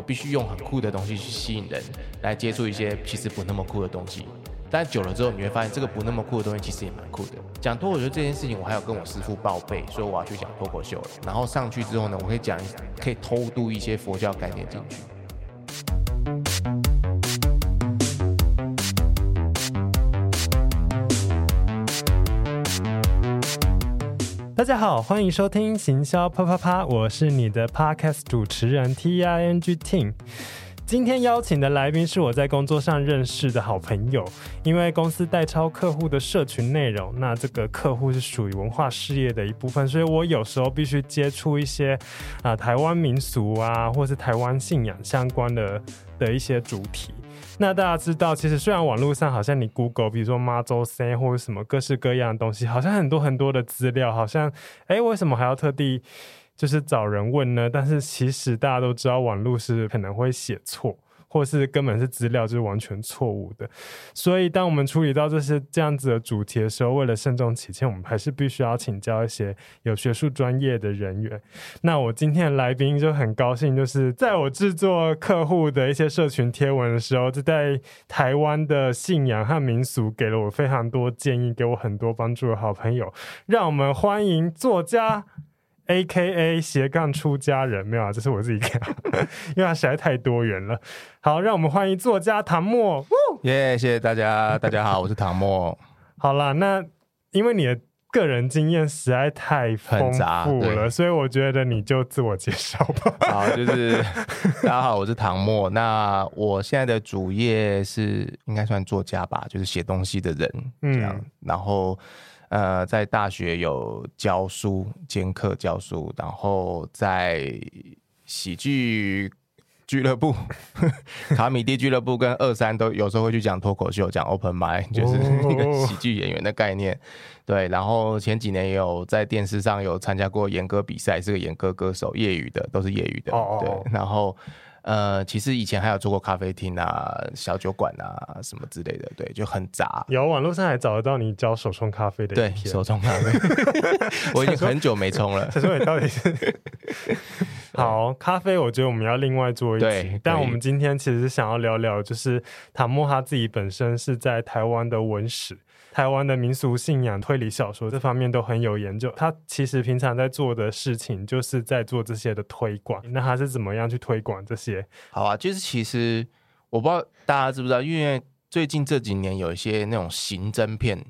我必须用很酷的东西去吸引人来接触一些其实不那么酷的东西。但久了之后，你会发现这个不那么酷的东西其实也蛮酷的。讲脱口秀这件事情，我还有跟我师傅报备，说我要去讲脱口秀了。然后上去之后呢，我可以讲，可以偷渡一些佛教概念进去。大家好，欢迎收听行销啪啪啪，我是你的 Podcast 主持人 T I N G Ting。今天邀请的来宾是我在工作上认识的好朋友，因为公司代抄客户的社群内容，那这个客户是属于文化事业的一部分，所以我有时候必须接触一些啊、台湾民俗啊，或是台湾信仰相关的的一些主题。那大家知道，其实虽然网络上好像你 Google，比如说妈周三或者什么各式各样的东西，好像很多很多的资料，好像哎，为什么还要特地？就是找人问呢，但是其实大家都知道，网络是可能会写错，或是根本是资料就是完全错误的。所以，当我们处理到这些这样子的主题的时候，为了慎重起见，我们还是必须要请教一些有学术专业的人员。那我今天的来宾就很高兴，就是在我制作客户的一些社群贴文的时候，就在台湾的信仰和民俗给了我非常多建议，给我很多帮助的好朋友。让我们欢迎作家。A K A 斜杠出家人，没有啊，这是我自己看，因为它实在太多元了。好，让我们欢迎作家唐默。耶，yeah, 谢谢大家，大家好，我是唐默。好啦，那因为你的个人经验实在太丰富了，所以我觉得你就自我介绍吧。好，就是 大家好，我是唐默。那我现在的主业是应该算作家吧，就是写东西的人，嗯，这样，然后。呃，在大学有教书兼课教书，然后在喜剧俱乐部、卡米蒂俱乐部跟二三都有时候会去讲脱口秀，讲 open mic，就是一个喜剧演员的概念。对，然后前几年也有在电视上有参加过演歌比赛，是个演歌歌手，业余的，都是业余的。对，然后。呃，其实以前还有做过咖啡厅啊、小酒馆啊什么之类的，对，就很杂。有网络上还找得到你教手冲咖啡的。对，手冲咖啡，我已经很久没冲了。他说你到底是 好咖啡？我觉得我们要另外做一集。但我们今天其实是想要聊聊，就是塔莫他自己本身是在台湾的文史。台湾的民俗信仰、推理小说这方面都很有研究。他其实平常在做的事情，就是在做这些的推广。那他是怎么样去推广这些？好啊，就是其实我不知道大家知不知道，因为最近这几年有一些那种刑侦片，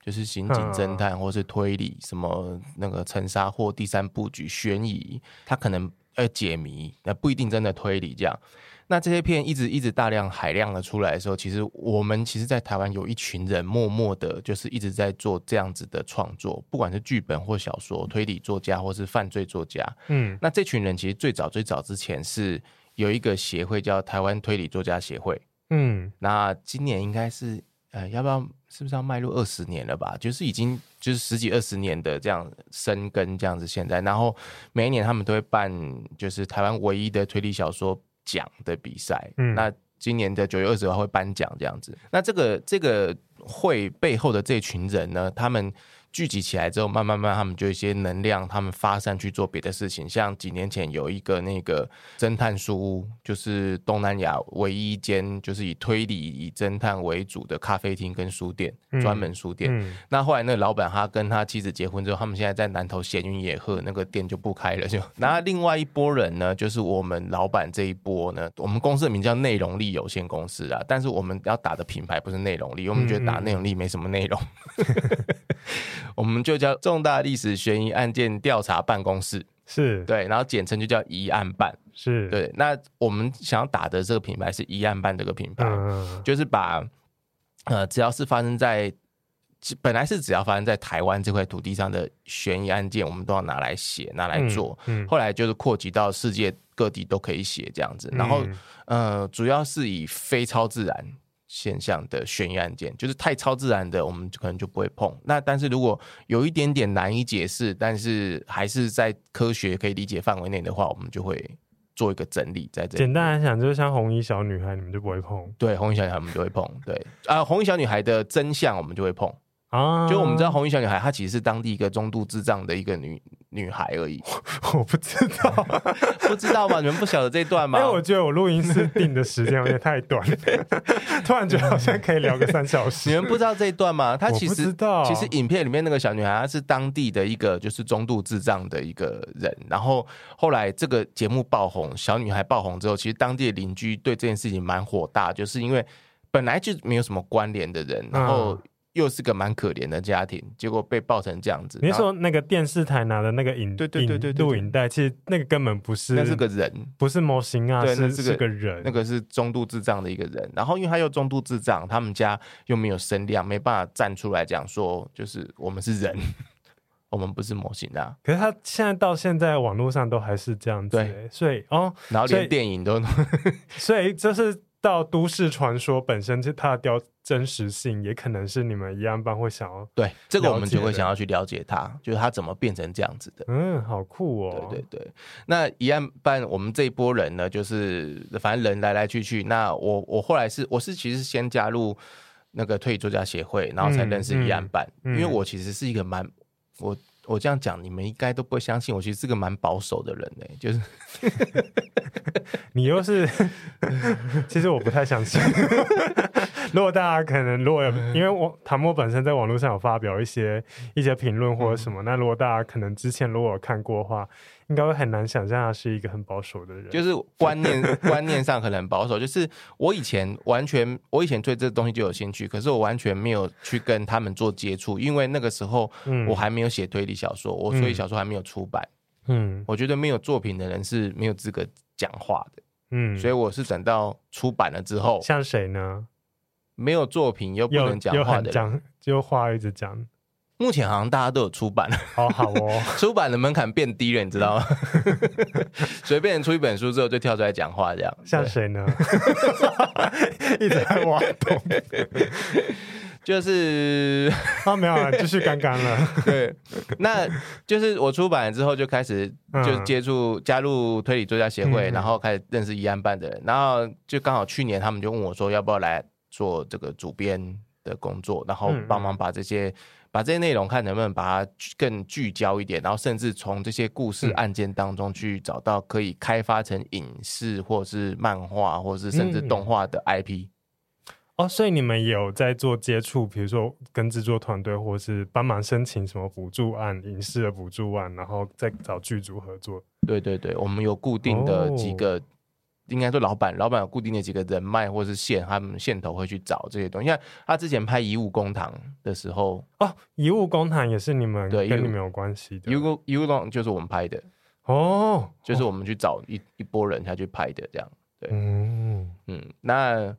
就是刑警侦探或是推理，什么那个沉沙或第三部局悬疑，他可能要解谜，那不一定真的推理这样。那这些片一直一直大量海量的出来的时候，其实我们其实，在台湾有一群人默默的，就是一直在做这样子的创作，不管是剧本或小说、推理作家或是犯罪作家。嗯，那这群人其实最早最早之前是有一个协会叫台湾推理作家协会。嗯，那今年应该是呃，要不要是不是要迈入二十年了吧？就是已经就是十几二十年的这样生根这样子。现在，然后每一年他们都会办，就是台湾唯一的推理小说。奖的比赛，嗯，那今年的九月二十号会颁奖这样子。那这个这个会背后的这群人呢，他们。聚集起来之后，慢慢慢，他们就一些能量，他们发散去做别的事情。像几年前有一个那个侦探书屋，就是东南亚唯一一间就是以推理、以侦探为主的咖啡厅跟书店，专门书店。那后来那个老板他跟他妻子结婚之后，他们现在在南投闲云野鹤那个店就不开了。就 那另外一波人呢，就是我们老板这一波呢，我们公司的名叫内容力有限公司啊，但是我们要打的品牌不是内容力，我们觉得打内容力没什么内容。嗯 我们就叫重大历史悬疑案件调查办公室，是。对，然后简称就叫疑案办，是。对。那我们想要打的这个品牌是疑案办这个品牌，嗯、就是把呃，只要是发生在本来是只要发生在台湾这块土地上的悬疑案件，我们都要拿来写，拿来做。嗯嗯、后来就是扩及到世界各地都可以写这样子，然后、嗯、呃，主要是以非超自然。现象的悬疑案件，就是太超自然的，我们可能就不会碰。那但是如果有一点点难以解释，但是还是在科学可以理解范围内的话，我们就会做一个整理在这里。简单来讲，就是像红衣小女孩，你们就不会碰。对，红衣小女孩我们就会碰。对啊，红衣小女孩的真相我们就会碰啊。就我们知道红衣小女孩她其实是当地一个中度智障的一个女 女孩而已。我不知道，不知道吗？你们不晓得这一段吗？因为我觉得我录音室定的时间有点太短，突然觉得好像可以聊个三小时。你们不知道这一段吗？她其实其实影片里面那个小女孩，她是当地的一个就是中度智障的一个人。然后后来这个节目爆红，小女孩爆红之后，其实当地的邻居对这件事情蛮火大，就是因为本来就没有什么关联的人，然后。又是个蛮可怜的家庭，结果被爆成这样子。你说那个电视台拿的那个影，对对对对录影带，其实那个根本不是，那是个人，不是模型啊，对，是那是个，人，那个是中度智障的一个人。然后因为他又中度智障，他们家又没有声量，没办法站出来讲说，就是我们是人，我们不是模型啊。可是他现在到现在网络上都还是这样子，对，所以哦，然后连电影都，所以就是。到都市传说本身，就它的雕真实性，也可能是你们一案办会想要对这个，我们就会想要去了解它，就是它怎么变成这样子的。嗯，好酷哦。对对对，那一案办我们这一波人呢，就是反正人来来去去。那我我后来是我是其实先加入那个推理作家协会，然后才认识一案办，嗯嗯、因为我其实是一个蛮我。我这样讲，你们应该都不会相信。我其实是个蛮保守的人呢，就是 你又是，其实我不太相信。如果大家可能，如果有因为我唐墨本身在网络上有发表一些一些评论或者什么，那如果大家可能之前如果有看过的话。应该会很难想象他是一个很保守的人，就是观念 观念上可能很保守。就是我以前完全，我以前对这东西就有兴趣，可是我完全没有去跟他们做接触，因为那个时候我还没有写推理小说，我推理小说还没有出版。嗯，我觉得没有作品的人是没有资格讲话的。嗯，所以我是等到出版了之后，像谁呢？没有作品又不能讲话的人，讲就话一直讲。目前好像大家都有出版了，好好哦，出版的门槛变低了，你知道吗？随便出一本书之后就跳出来讲话，这样像谁呢？一直在挖洞，就是啊，没有了，继续刚刚了。对，那就是我出版了之后就开始就接触加入推理作家协会，嗯、然后开始认识疑案办的人，然后就刚好去年他们就问我说要不要来做这个主编的工作，然后帮忙把这些。把这些内容看能不能把它更聚焦一点，然后甚至从这些故事案件当中去找到可以开发成影视或是漫画或是甚至动画的 IP。哦，所以你们有在做接触，比如说跟制作团队，或是帮忙申请什么补助案、影视的补助案，然后再找剧组合作。对对对，我们有固定的几个。哦应该说，老板老板有固定的几个人脉或是线，他们线头会去找这些东西。像他之前拍《遗物公堂》的时候，哦，《遗物公堂》也是你们对跟你们有关系的，《遗物遗物公堂》就是我们拍的哦，就是我们去找一一波人下去拍的这样。对，嗯嗯，那。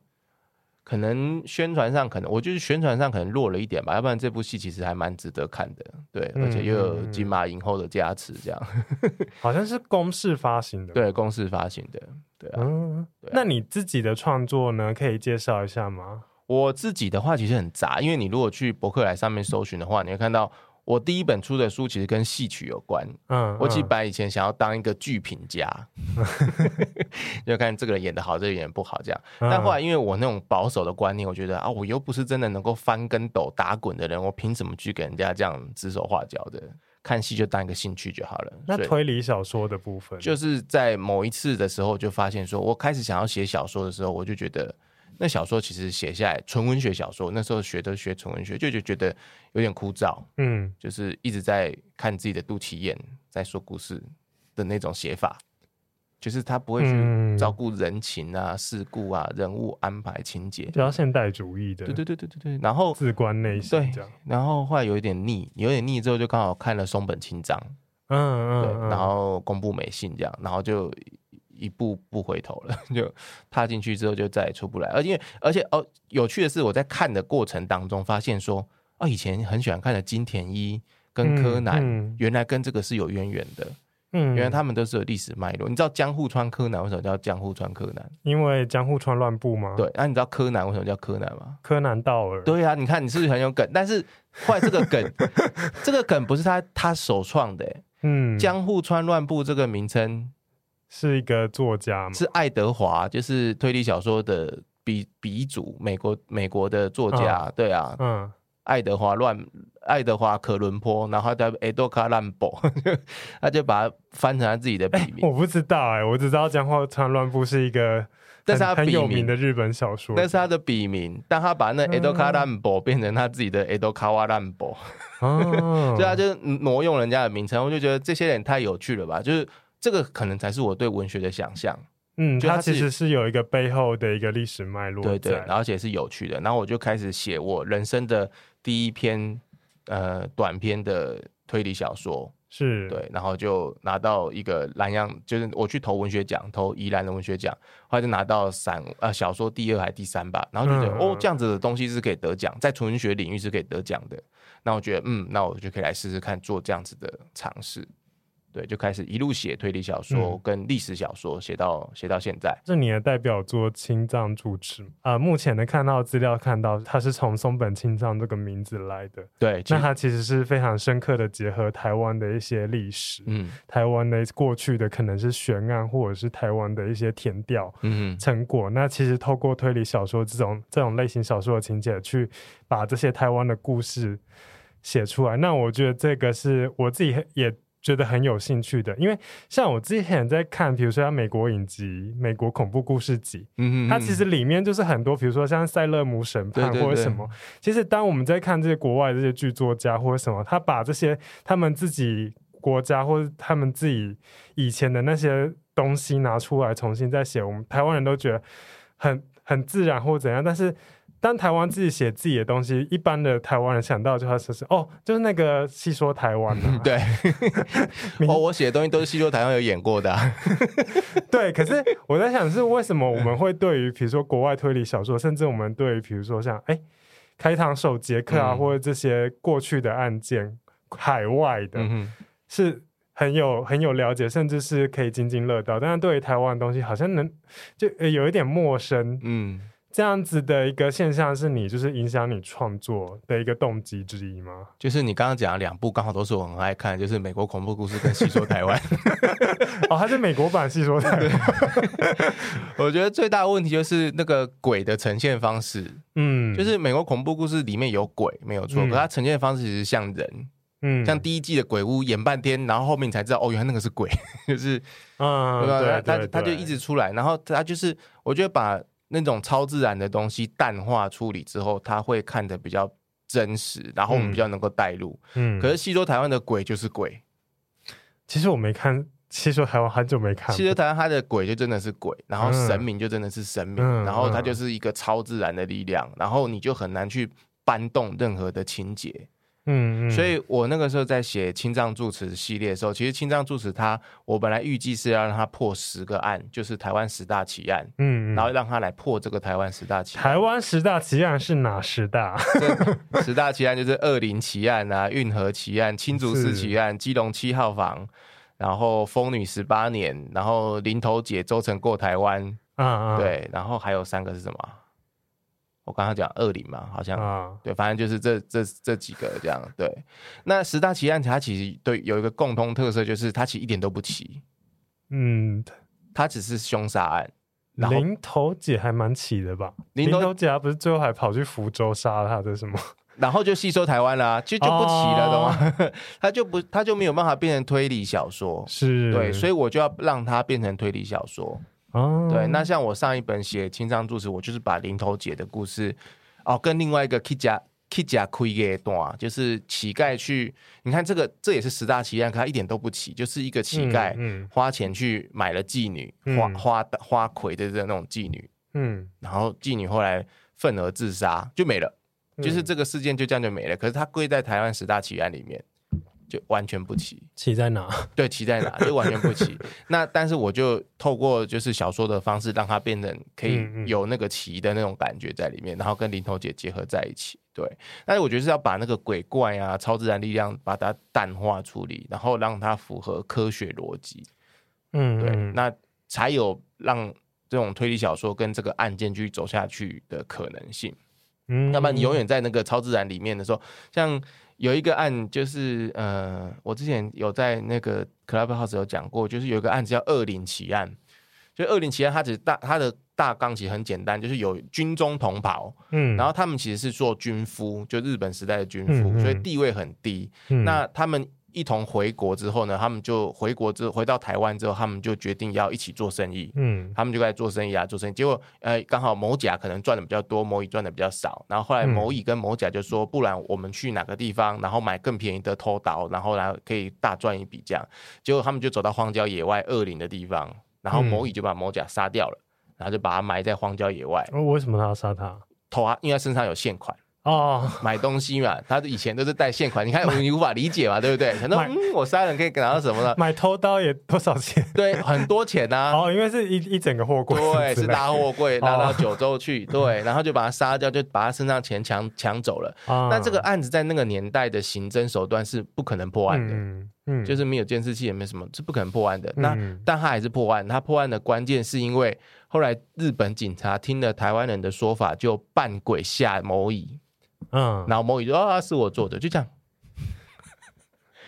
可能宣传上，可能我就是宣传上可能弱了一点吧，要不然这部戏其实还蛮值得看的，对，而且又有金马影后的加持，这样，好像是公式发行的，对，公式发行的，对啊，嗯，对啊，那你自己的创作呢？可以介绍一下吗？我自己的话其实很杂，因为你如果去博客来上面搜寻的话，你会看到。我第一本出的书其实跟戏曲有关，嗯，我其实本来以前想要当一个剧评家，嗯、就看这个人演的好，这个人演不好这样。嗯、但后来因为我那种保守的观念，我觉得啊，我又不是真的能够翻跟斗打滚的人，我凭什么去给人家这样指手画脚的？看戏就当一个兴趣就好了。那推理小说的部分，就是在某一次的时候就发现说，我开始想要写小说的时候，我就觉得。那小说其实写下来，纯文学小说那时候学都学纯文学，就就觉得有点枯燥，嗯，就是一直在看自己的肚脐眼在说故事的那种写法，就是他不会去照顾人情啊、事故啊、人物安排、情节，比较现代主义的，对对对对对对。然后自观内心，对，然后后来有一点腻，有点腻之后就刚好看了松本清张，嗯嗯，对，然后公布美信这样，然后就。一步不回头了，就踏进去之后就再也出不来。而且而且哦，有趣的是，我在看的过程当中发现说，哦，以前很喜欢看的金田一跟柯南，嗯嗯、原来跟这个是有渊源的。嗯，原来他们都是有历史脉络。你知道江户川柯南为什么叫江户川柯南？因为江户川乱步吗？对。那、啊、你知道柯南为什么叫柯南吗？柯南道尔。对啊，你看你是不是很有梗？但是后来这个梗，这个梗不是他他首创的。嗯，江户川乱步这个名称。是一个作家吗？是爱德华，就是推理小说的鼻鼻祖，美国美国的作家，哦、对啊，嗯，爱德华乱爱德华可伦坡，然后他叫埃多卡兰博，他就把它翻成他自己的笔名。欸、我不知道哎、欸，我只知道江户川乱步是一个。但是他很有名的日本小说，但是他的笔名，但他把那 Edo Karambo 变成他自己的 Edo Kawarambo，所以他就挪用人家的名称。我就觉得这些人太有趣了吧，就是这个可能才是我对文学的想象。嗯，它其实是有一个背后的一个历史脉络，对对，而且是有趣的。然后我就开始写我人生的第一篇呃短篇的推理小说。是对，然后就拿到一个蓝洋，就是我去投文学奖，投宜兰的文学奖，后来就拿到散呃小说第二还第三吧，然后就觉得、嗯、哦，这样子的东西是可以得奖，在纯文学领域是可以得奖的，那我觉得嗯，那我就可以来试试看做这样子的尝试。对，就开始一路写推理小说跟历史小说，写到写到现在。是你的代表作《青藏主持》啊？目前能看到资料，看到它是从松本清藏这个名字来的。对，那它其实是非常深刻的结合台湾的一些历史，嗯，台湾的过去的可能是悬案，或者是台湾的一些填调，嗯，成果。那其实透过推理小说这种这种类型小说的情节，去把这些台湾的故事写出来。那我觉得这个是我自己也。觉得很有兴趣的，因为像我之前在看，比如说像美国影集《美国恐怖故事集》，嗯，它其实里面就是很多，比如说像塞勒姆审判或者什么。其实当我们在看这些国外这些剧作家或者什么，他把这些他们自己国家或者他们自己以前的那些东西拿出来重新再写，我们台湾人都觉得很很自然或怎样，但是。当台湾自己写自己的东西，一般的台湾人想到就会说是哦，就是那个戏说台湾的、啊。对，哦，我写的东西都是戏说台湾有演过的、啊。对，可是我在想是为什么我们会对于比如说国外推理小说，甚至我们对于比如说像哎开膛手杰克啊，嗯、或者这些过去的案件，海外的，嗯、是很有很有了解，甚至是可以津津乐道。但是对于台湾的东西，好像能就有一点陌生。嗯。这样子的一个现象是你就是影响你创作的一个动机之一吗？就是你刚刚讲的两部刚好都是我很爱看，就是《美国恐怖故事》跟《戏说台湾》。哦，它是美国版《戏说台湾》。我觉得最大的问题就是那个鬼的呈现方式。嗯，就是《美国恐怖故事》里面有鬼没有错，嗯、可它呈现的方式其实像人。嗯，像第一季的鬼屋演半天，然后后面你才知道哦，原来那个是鬼，就是嗯，对，他他就一直出来，然后他就是我觉得把。那种超自然的东西淡化处理之后，他会看得比较真实，然后我们比较能够带入。嗯，可是戏说台湾的鬼就是鬼。其实我没看戏说台湾很久没看。戏说台湾它的鬼就真的是鬼，然后神明就真的是神明，嗯、然后它就是一个超自然的力量，然后你就很难去搬动任何的情节。嗯，嗯，所以我那个时候在写《青藏住持》系列的时候，其实《青藏住持》他，我本来预计是要让他破十个案，就是台湾十大奇案，嗯，嗯，然后让他来破这个台湾十大奇案。台湾十大奇案是哪十大？十大奇案就是二林奇案啊、运河奇案、青竹寺奇案、基隆七号房，然后疯女十八年，然后林头姐周成过台湾，啊啊，对，然后还有三个是什么？我刚刚讲二零嘛，好像、啊、对，反正就是这这这几个这样。对，那十大奇案它其实对有一个共通特色，就是它其实一点都不奇。嗯，它只是凶杀案。林头姐还蛮奇的吧？林头姐她不是最后还跑去福州杀他的什么？然后就吸收台湾啦，就就不奇了，懂吗？他就不他就没有办法变成推理小说，是对，所以我就要让它变成推理小说。哦，对，那像我上一本写《青藏住持》，我就是把林头姐的故事，哦，跟另外一个 Kija Kija 亏给段，就是乞丐去，你看这个这也是十大奇案，可他一点都不奇，就是一个乞丐花钱去买了妓女，嗯、花花花魁的这那种妓女，嗯，然后妓女后来愤而自杀，就没了，就是这个事件就这样就没了。可是他归在台湾十大奇案里面。就完全不奇，奇在哪？对，奇在哪？就完全不奇。那但是我就透过就是小说的方式，让它变成可以有那个奇的那种感觉在里面，然后跟林头姐结合在一起。对，但是我觉得是要把那个鬼怪啊、超自然力量把它淡化处理，然后让它符合科学逻辑。嗯，对，那才有让这种推理小说跟这个案件继续走下去的可能性。嗯，要不然你永远在那个超自然里面的时候，像。有一个案，就是呃，我之前有在那个 Clubhouse 有讲过，就是有一个案子叫二零奇案，就恶灵奇案，它只是大它的大纲其实很简单，就是有军中同袍，嗯，然后他们其实是做军夫，就日本时代的军夫，嗯嗯，所以地位很低。嗯、那他们。一同回国之后呢，他们就回国之回到台湾之后，他们就决定要一起做生意。嗯，他们就开始做生意啊，做生意。结果，呃，刚好某甲可能赚的比较多，某乙赚的比较少。然后后来某乙跟某甲就说，嗯、不然我们去哪个地方，然后买更便宜的偷刀，然后来可以大赚一笔这样。结果他们就走到荒郊野外恶灵的地方，然后某乙就把某甲杀掉了，然后就把他埋在荒郊野外。哦，为什么他要杀他？偷啊，因为他身上有现款。哦，买东西嘛，他以前都是带现款，你看你无法理解嘛，对不对？很多嗯，我杀人可以拿到什么呢？买偷刀也多少钱？对，很多钱呐、啊。哦，因为是一一整个货柜，对，是大货柜，拉到九州去，对，然后就把他杀掉，就把他身上钱抢抢走了。哦、但这个案子在那个年代的刑侦手段是不可能破案的，嗯，嗯就是没有监视器，也没什么，是不可能破案的。嗯、那但他还是破案，他破案的关键是因为后来日本警察听了台湾人的说法，就扮鬼下某乙。嗯，然后某乙说啊，是我做的，就这样。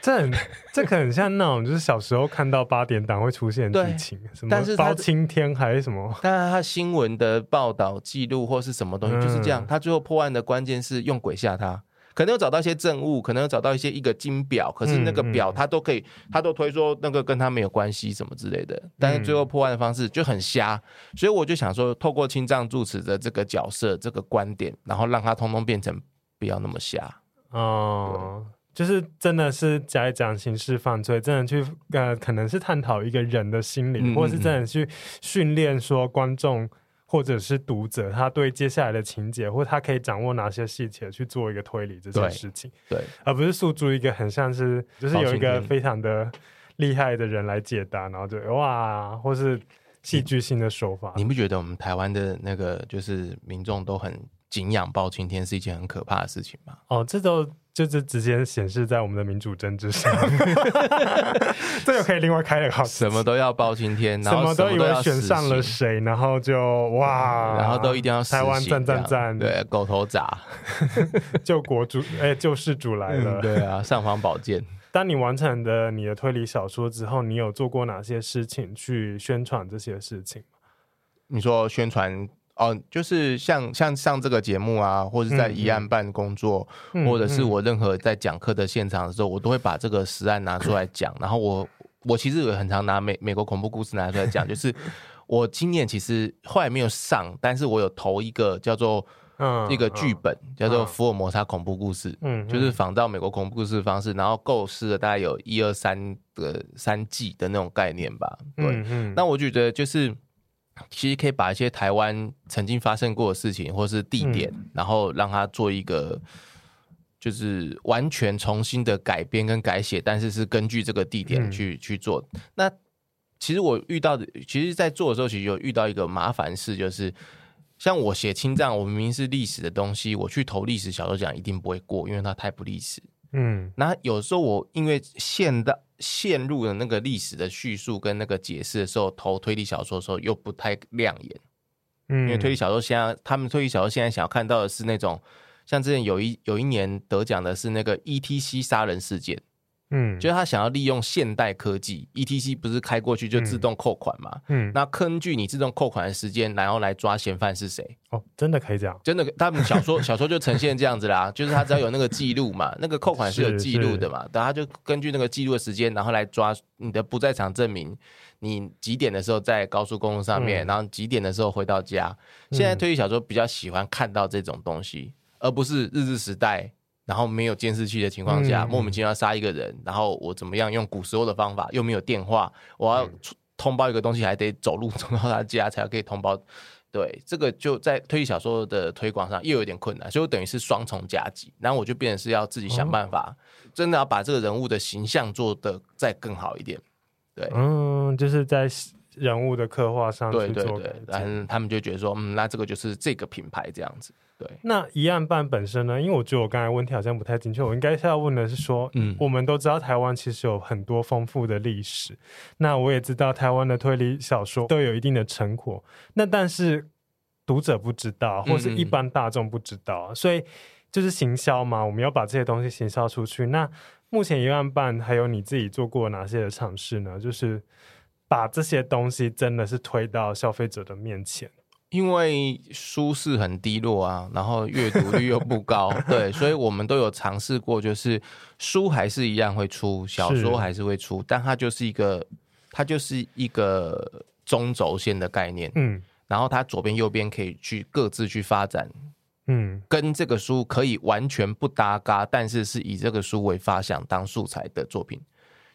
这很，这可能像那种，就是小时候看到八点档会出现剧情，什么包青天还是什么？但是他新闻的报道记录或是什么东西就是这样。他最后破案的关键是用鬼吓他，可能有找到一些证物，可能有找到一些一个金表，可是那个表他都可以，他都推说那个跟他没有关系什么之类的。但是最后破案的方式就很瞎，所以我就想说，透过青藏住持的这个角色、这个观点，然后让他通通变成。不要那么瞎。哦，对。就是真的是讲一讲刑事犯罪，真的去呃，可能是探讨一个人的心理，嗯、或者是真的去训练说观众或者是读者，他对接下来的情节，或他可以掌握哪些细节去做一个推理这件事情，对，而不是诉诸一个很像是就是有一个非常的厉害的人来解答，然后就哇，或是戏剧性的手法，你，你不觉得我们台湾的那个就是民众都很？敬仰包青天是一件很可怕的事情吗？哦，这都就是直接显示在我们的民主政治上，这个可以另外开一个，什么都要包青天，然后什么都以为选上了谁，然后就哇，然后都一定要台湾赞赞赞，对，狗头铡 救国主哎，救世主来了，嗯，对啊，尚方宝剑。当你完成的你的推理小说之后，你有做过哪些事情去宣传这些事情？你说宣传？哦，就是像像上这个节目啊，或者在疑案办工作，嗯嗯、或者是我任何在讲课的现场的时候，嗯嗯、我都会把这个实案拿出来讲。然后我我其实也很常拿美美国恐怖故事拿出来讲，就是 我今年其实后来没有上，但是我有投一个叫做一个剧本，嗯嗯、叫做《福尔摩沙恐怖故事》，嗯，就是仿照美国恐怖故事的方式，然后构思了大概有一二三的三季的那种概念吧。对，嗯嗯、那我觉得就是。其实可以把一些台湾曾经发生过的事情，或是地点，嗯、然后让它做一个，就是完全重新的改编跟改写，但是是根据这个地点去、嗯、去做。那其实我遇到的，其实，在做的时候，其实有遇到一个麻烦事，就是像我写青藏，我明明是历史的东西，我去投历史小说奖一定不会过，因为它太不历史。嗯，那有时候我因为陷到陷入了那个历史的叙述跟那个解释的时候，投推理小说的时候又不太亮眼。嗯，因为推理小说现在他们推理小说现在想要看到的是那种，像之前有一有一年得奖的是那个 ETC 杀人事件。嗯，就是他想要利用现代科技，ETC 不是开过去就自动扣款嘛？嗯，那根据你自动扣款的时间，然后来抓嫌犯是谁？哦，真的可以这样？真的，他们小说 小说就呈现这样子啦，就是他只要有那个记录嘛，那个扣款是有记录的嘛，然后他就根据那个记录的时间，然后来抓你的不在场证明，你几点的时候在高速公路上面，嗯、然后几点的时候回到家。现在推理小说比较喜欢看到这种东西，而不是日治时代。然后没有监视器的情况下，嗯、莫名其妙杀一个人，然后我怎么样用古时候的方法，又没有电话，我要通报一个东西，还得走路走到他家才可以通报。对，这个就在推理小说的推广上又有点困难，所以我等于是双重夹击。然后我就变成是要自己想办法，哦、真的要把这个人物的形象做得再更好一点。对，嗯，就是在人物的刻画上去做，对对对，然后他们就觉得说，嗯，那这个就是这个品牌这样子。对，那一案办本身呢？因为我觉得我刚才问题好像不太精确，我应该是要问的是说，嗯，我们都知道台湾其实有很多丰富的历史，那我也知道台湾的推理小说都有一定的成果，那但是读者不知道，或是一般大众不知道，嗯嗯，所以就是行销嘛，我们要把这些东西行销出去。那目前一案办还有你自己做过哪些的尝试呢？就是把这些东西真的是推到消费者的面前？因为书市很低落啊，然后阅读率又不高，对，所以我们都有尝试过，就是书还是一样会出，小说还是会出，但它就是一个，它就是一个中轴线的概念，嗯，然后它左边右边可以去各自去发展，嗯，跟这个书可以完全不搭嘎，但是是以这个书为发想当素材的作品，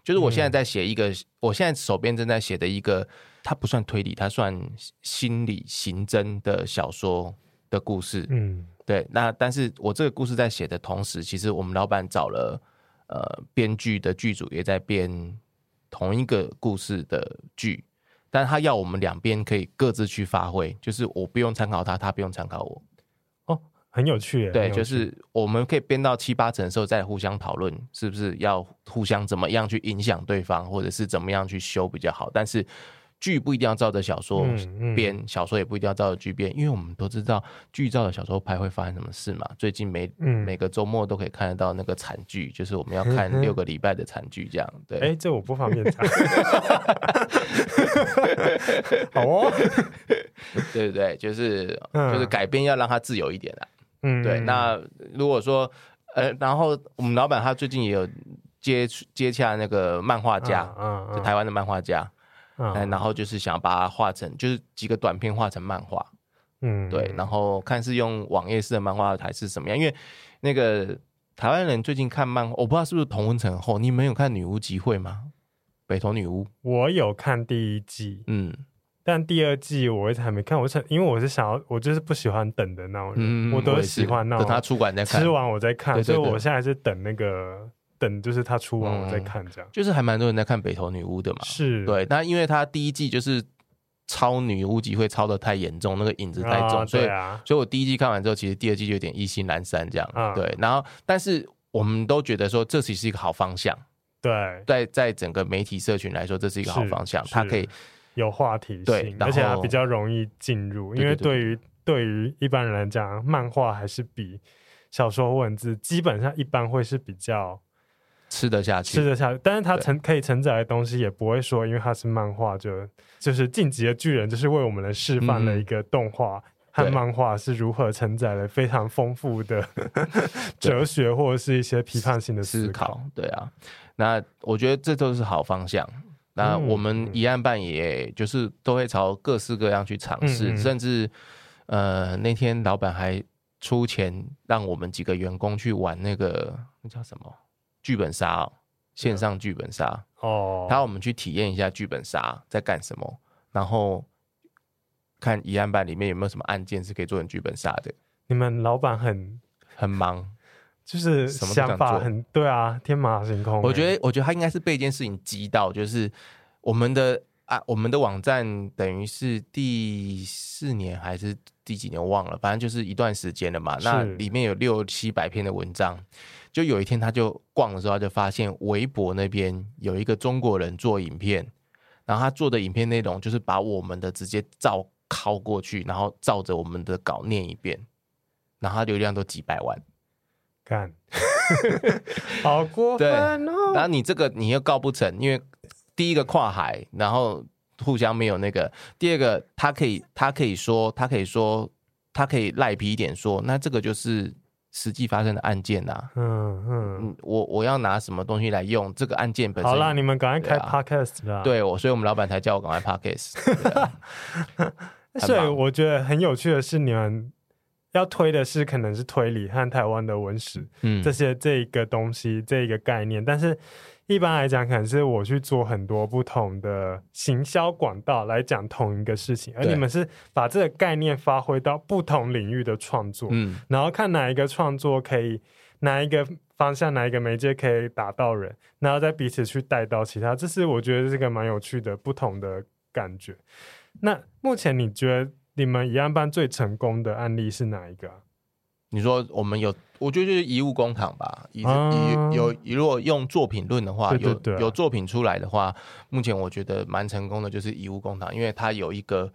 就是我现在在写一个，我现在手边正在写的一个。它不算推理，它算心理刑侦的小说的故事。嗯，对。那但是我这个故事在写的同时，其实我们老板找了呃编剧的剧组也在编同一个故事的剧，但他要我们两边可以各自去发挥，就是我不用参考他，他不用参考我。哦，很有趣耶。对，就是我们可以编到七八成的时候再互相讨论，是不是要互相怎么样去影响对方，或者是怎么样去修比较好，但是。剧不一定要照着小说编，嗯嗯、小说也不一定要照着剧编，因为我们都知道剧照着小说拍会发生什么事嘛。最近每、嗯、每个周末都可以看得到那个惨剧，就是我们要看六个礼拜的惨剧，这样对。哎、欸，这我不方便讲。好哦，对不对？就是就是改编要让它自由一点啊。嗯，对。那如果说呃，然后我们老板他最近也有接接洽那个漫画家，嗯，嗯就台湾的漫画家。嗯，然后就是想把它画成，就是几个短片画成漫画，嗯，对，然后看是用网页式的漫画还是什么样，因为那个台湾人最近看漫画，我不知道是不是同温层厚，你们有看《女巫集会》吗？北投女巫，我有看第一季，嗯，但第二季我一直还没看，我想，因为我是想要，我就是不喜欢等的那种人，嗯，我都喜欢那种等他出馆再看，吃完我再看，对对对，所以我现在是等那个。等就是他出完我再看，这样、嗯、就是还蛮多人在看北投女巫的嘛。是对，那因为他第一季就是抄女巫集会抄的太严重，那个影子太重，哦、所以、啊、所以我第一季看完之后，其实第二季就有点意兴阑珊这样。嗯、对，然后但是我们都觉得说这其实是一个好方向。对，在在整个媒体社群来说，这是一个好方向，它可以有话题性，对，而且它比较容易进入，因为对于对于一般人来讲，漫画还是比小说文字基本上一般会是比较。吃得下去，吃得下去，但是它承可以承载的东西也不会说，因为它是漫画，就就是进击的巨人，就是为我们来示范了一个动画和漫画是如何承载了非常丰富的 哲学或者是一些批判性的思考。思考。对啊，那我觉得这都是好方向。那我们疑案办也就是都会朝各式各样去尝试，甚至呃那天老板还出钱让我们几个员工去玩那个那叫什么？剧本杀、哦，线上剧本杀哦，他让我们去体验一下剧本杀在干什么，然后看一案办里面有没有什么案件是可以做成剧本杀的。你们老板很很忙，就是想法很对啊，天马行空、欸。我觉得，我觉得他应该是被一件事情激到，就是我们的啊，我们的网站等于是第四年还是第几年忘了，反正就是一段时间了嘛。那里面有六七百篇的文章。就有一天，他就逛的时候，他就发现微博那边有一个中国人做影片，然后他做的影片内容就是把我们的直接照拷过去，然后照着我们的稿念一遍，然后他流量都几百万，看，好过分哦！然后你这个你又告不成，因为第一个跨海，然后互相没有那个；第二个，他可以他可以说他可以说他可以赖皮一点说，那这个就是。实际发生的案件呐、啊嗯，嗯嗯，我我要拿什么东西来用这个案件本身？好啦，你们赶快开 podcast 啦。对，我所以我们老板才叫我赶快 podcast。所以我觉得很有趣的是，你们要推的是可能是推理和台湾的文史，嗯，这些这一个东西这一个概念，但是。一般来讲，可能是我去做很多不同的行销管道来讲同一个事情，而你们是把这个概念发挥到不同领域的创作，嗯，然后看哪一个创作可以，哪一个方向，哪一个媒介可以打到人，然后再彼此去带到其他，这是我觉得这个蛮有趣的不同的感觉。那目前你觉得你们一案班最成功的案例是哪一个啊？你说我们有，我觉得就是遗物工厂吧。以以有，如果用作品论的话，对对对啊、有有作品出来的话，目前我觉得蛮成功的，就是遗物工厂，因为它有一个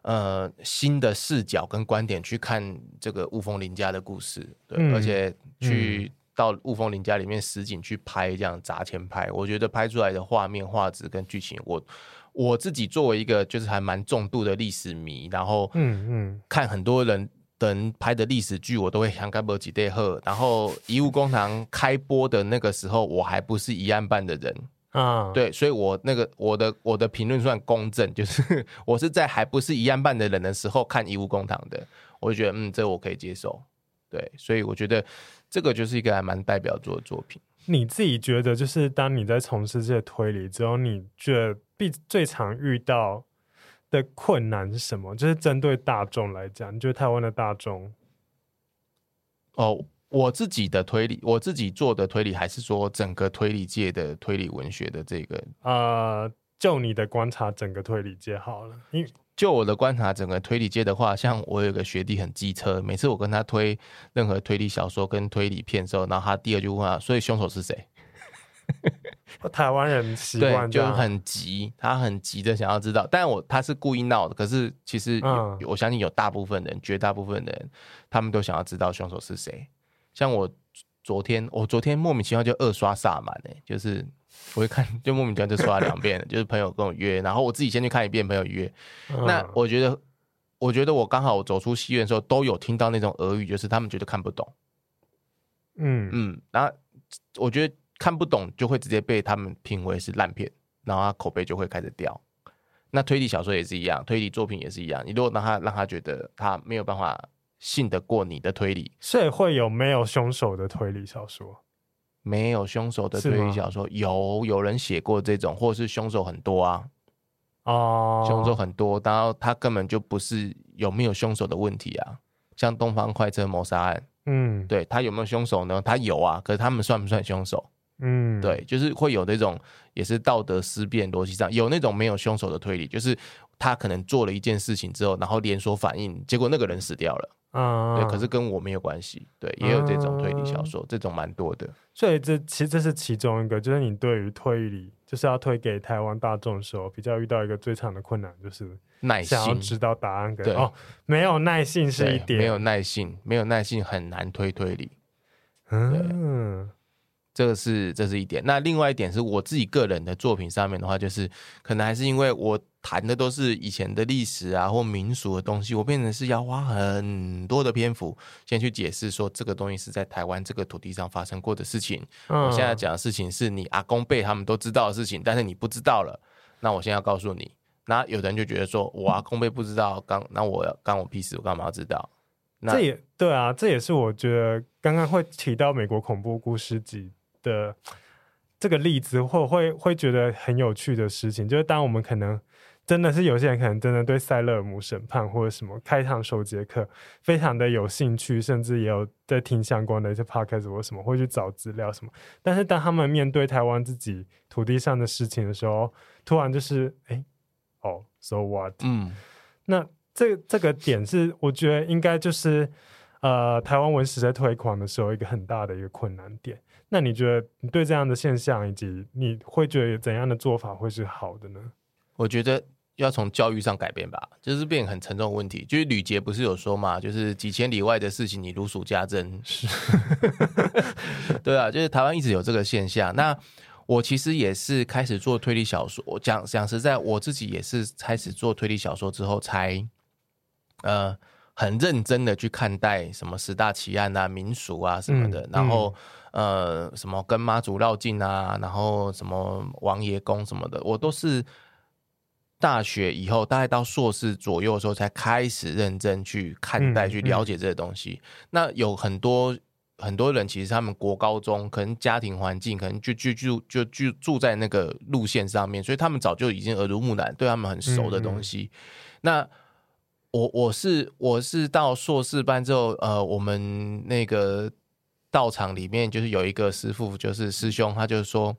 呃新的视角跟观点去看这个雾峰林家的故事，对，嗯、而且去到雾峰林家里面实景去拍，这样砸钱拍，我觉得拍出来的画面、画质跟剧情，我我自己作为一个就是还蛮重度的历史迷，然后嗯嗯，看很多人人拍的历史剧，我都会想盖博几。然后遗物工堂开播的那个时候，我还不是一案办的人。啊，对，所以我那个我的我的评论算公正，就是 我是在还不是一案办的人的时候看《遗物公堂》的，我就觉得嗯，这我可以接受。对，所以我觉得这个就是一个还蛮代表作的作品。你自己觉得，就是当你在从事这些推理之后，你觉得必最常遇到的困难是什么？就是针对大众来讲，你觉得台湾的大众哦。我自己的推理，我自己做的推理，还是说整个推理界的推理文学的这个？呃，就你的观察，整个推理界好了。因就我的观察，整个推理界的话，像我有个学弟很机车，每次我跟他推任何推理小说跟推理片的时候，然后他第二句问他，所以凶手是谁？台湾人习惯就很急，他很急的想要知道，但我他是故意闹的，可是其实、嗯、我相信有大部分人，绝大部分人，他们都想要知道凶手是谁。像我昨天，我昨天莫名其妙就二刷萨满诶，就是我会看，就莫名其妙就刷了两遍，就是朋友跟我约，然后我自己先去看一遍，朋友约。嗯、那我觉得，我觉得我刚好走出戏院的时候，都有听到那种俄语，就是他们觉得看不懂。嗯嗯，然后我觉得看不懂就会直接被他们评为是烂片，然后他口碑就会开始掉。那推理小说也是一样，推理作品也是一样，你如果让他让他觉得他没有办法。信得过你的推理，所以会有没有凶手的推理小说？没有凶手的推理小说，有有人写过这种，或是凶手很多啊？哦，凶手很多，然后他根本就不是有没有凶手的问题啊。像东方快车谋杀案，嗯，对，他有没有凶手呢？他有啊，可是他们算不算凶手？嗯，对，就是会有那种也是道德思辨逻辑上有那种没有凶手的推理，就是他可能做了一件事情之后，然后连锁反应，结果那个人死掉了。啊，对，可是跟我没有关系，对，也有这种推理小说，嗯、这种蛮多的。所以这其实这是其中一个，就是你对于推理，就是要推给台湾大众的时候，比较遇到一个最长的困难，就是耐心，想要知道答案。对哦，没有耐性是一点，没有耐性，没有耐性很难推推理。嗯。这个是这是一点，那另外一点是我自己个人的作品上面的话，就是可能还是因为我谈的都是以前的历史啊或民俗的东西，我变成是要花很多的篇幅先去解释说这个东西是在台湾这个土地上发生过的事情。嗯、我现在讲的事情是你阿公辈他们都知道的事情，但是你不知道了，那我现在要告诉你，那有的人就觉得说我阿公辈不知道，刚那我要干我屁事，我干嘛要知道？那这也对啊，这也是我觉得刚刚会提到美国恐怖故事集的这个例子，或会会觉得很有趣的事情，就是当我们可能真的是有些人可能真的对塞勒姆审判或者什么开场首节课非常的有兴趣，甚至也有在听相关的一些 podcast 或什么，会去找资料什么。但是当他们面对台湾自己土地上的事情的时候，突然就是哎，哦，so what？嗯，那这这个点是我觉得应该就是呃，台湾文史在推广的时候一个很大的一个困难点。那你觉得你对这样的现象，以及你会觉得有怎样的做法会是好的呢？我觉得要从教育上改变吧，就是变很沉重的问题。就是吕杰不是有说嘛，就是几千里外的事情你如数家珍，是，对啊，就是台湾一直有这个现象。那我其实也是开始做推理小说，我讲讲实在，我自己也是开始做推理小说之后才，呃。很认真的去看待什么十大奇案啊、民俗啊什么的，嗯、然后、嗯、呃什么跟妈祖绕境啊，然后什么王爷宫什么的，我都是大学以后大概到硕士左右的时候才开始认真去看待、嗯、去了解这些东西。嗯、那有很多很多人其实他们国高中可能家庭环境可能就就就就就住在那个路线上面，所以他们早就已经耳濡目染，对他们很熟的东西。嗯、那我我是我是到硕士班之后，呃，我们那个道场里面就是有一个师傅，就是师兄，他就是说，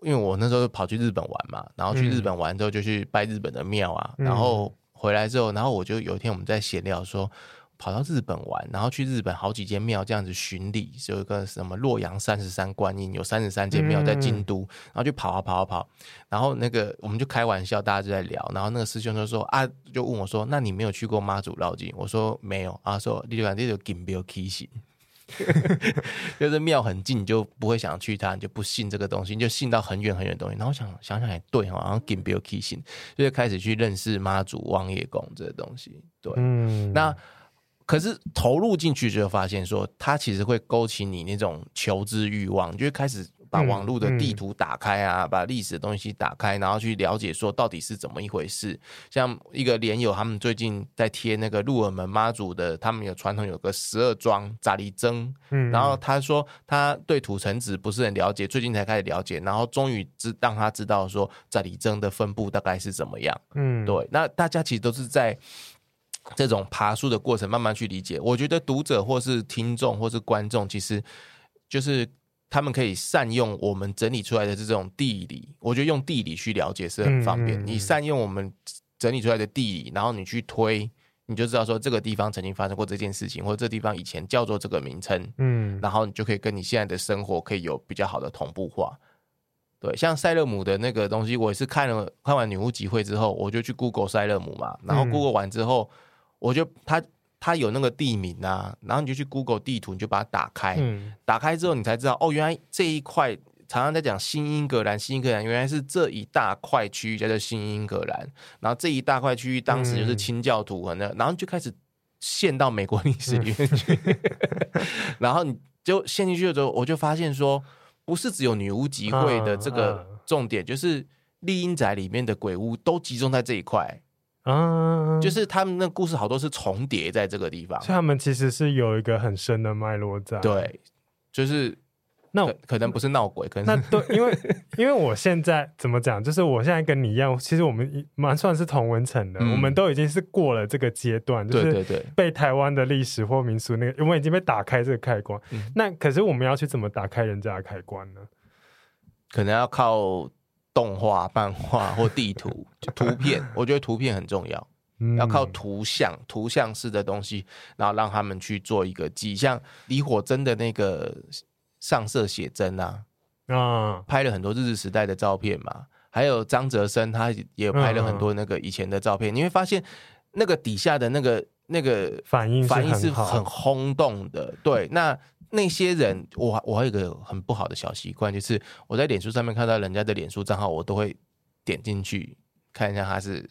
因为我那时候跑去日本玩嘛，然后去日本玩之后就去拜日本的庙啊，嗯、然后回来之后，然后我就有一天我们在闲聊说。跑到日本玩，然后去日本好几间庙这样子巡礼，有一个什么洛阳三十三观音，有三十三间庙在京都，嗯、然后就跑啊跑啊跑，然后那个我们就开玩笑，大家就在聊，然后那个师兄就说啊，就问我说，那你没有去过妈祖绕境？我说没有，啊说你就讲这个金标起行，就是庙很近，你就不会想去它，你就不信这个东西，你就信到很远很远的东西。然后想想想也对，好像给别人起信，就开始去认识妈祖、王爷公这些东西。对，嗯，那可是投入进去就发现说，它其实会勾起你那种求知欲望，就会开始。把网络的地图打开啊，把历史的东西打开，然后去了解说到底是怎么一回事。像一个连友，他们最近在贴那个鹿耳门妈祖的，他们有传统有个十二庄扎里僧，嗯，然后他说他对土城子不是很了解，最近才开始了解，然后终于知让他知道说扎里僧的分布大概是怎么样。嗯，对，那大家其实都是在这种爬树的过程慢慢去理解。我觉得读者或是听众或是观众，其实就是。他们可以善用我们整理出来的这种地理，我觉得用地理去了解是很方便。你善用我们整理出来的地理，然后你去推，你就知道说这个地方曾经发生过这件事情，或者这地方以前叫做这个名称。嗯，然后你就可以跟你现在的生活可以有比较好的同步化。对，像塞勒姆的那个东西，我也是看了看完女巫集会之后，我就去 Google 塞勒姆嘛，然后 Google 完之后，我就他。它有那个地名啊，然后你就去 Google 地图，你就把它打开，嗯、打开之后你才知道哦，原来这一块常常在讲新英格兰，新英格兰原来是这一大块区域叫做新英格兰，然后这一大块区域当时就是清教徒，嗯、然后就开始陷到美国历史里面去，嗯、然后你就陷进去的时候，我就发现说，不是只有女巫集会的这个重点，就是丽英宅里面的鬼屋都集中在这一块。嗯，就是他们那故事好多是重叠在这个地方，所以他们其实是有一个很深的脉络在。对，就是那可，可能不是闹鬼，可能那对，因为因为我现在怎么讲，就是我现在跟你一样，其实我们蛮算是同文层的，嗯、我们都已经是过了这个阶段，就是对对对，被台湾的历史或民俗那个，我们已经被打开这个开关。嗯、那可是我们要去怎么打开人家的开关呢？可能要靠。动画、漫画 或地图、图片，我觉得图片很重要，嗯、要靠图像、图像式的东西，然后让他们去做一个记。像李火珍的那个上色写真啊，啊，拍了很多日治时代的照片嘛，还有张哲生他也拍了很多那个以前的照片，嗯、你会发现那个底下的那个那个反应反应是很轰动的，对，那。那些人，我我还有一个很不好的小习惯，就是我在脸书上面看到人家的脸书账号，我都会点进去看一下他是。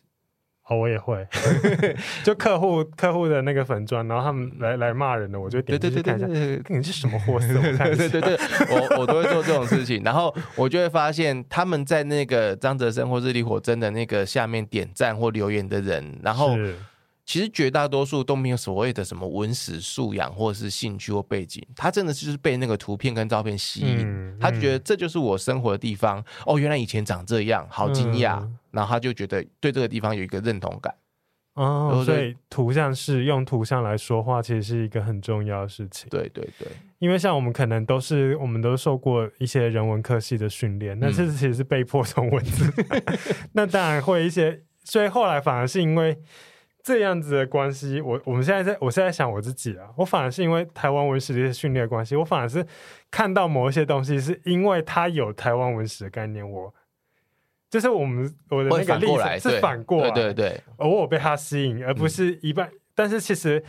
哦，我也会，就客户客户的那个粉砖，然后他们来来骂人的，我就点进去看一下，你是什么货色？对对对对，我我都会做这种事情，然后我就会发现他们在那个张哲生或是李火真的那个下面点赞或留言的人，然后。其实绝大多数都没有所谓的什么文史素养或者是兴趣或背景，他真的就是被那个图片跟照片吸引，嗯嗯、他觉得这就是我生活的地方。哦，原来以前长这样，好惊讶。嗯、然后他就觉得对这个地方有一个认同感。哦，所以图像是用图像来说话，其实是一个很重要的事情。对对对，因为像我们可能都是我们都受过一些人文科系的训练，那这其实是被迫从文字，嗯、那当然会一些，所以后来反而是因为。这样子的关系，我我们现在在，我现在想我自己啊，我反而是因为台湾文史的一些训练的关系，我反而是看到某一些东西，是因为它有台湾文史的概念，我就是我们我的那个历史是反过来，对对对，而我被它吸引，而不是一半，嗯、但是其实。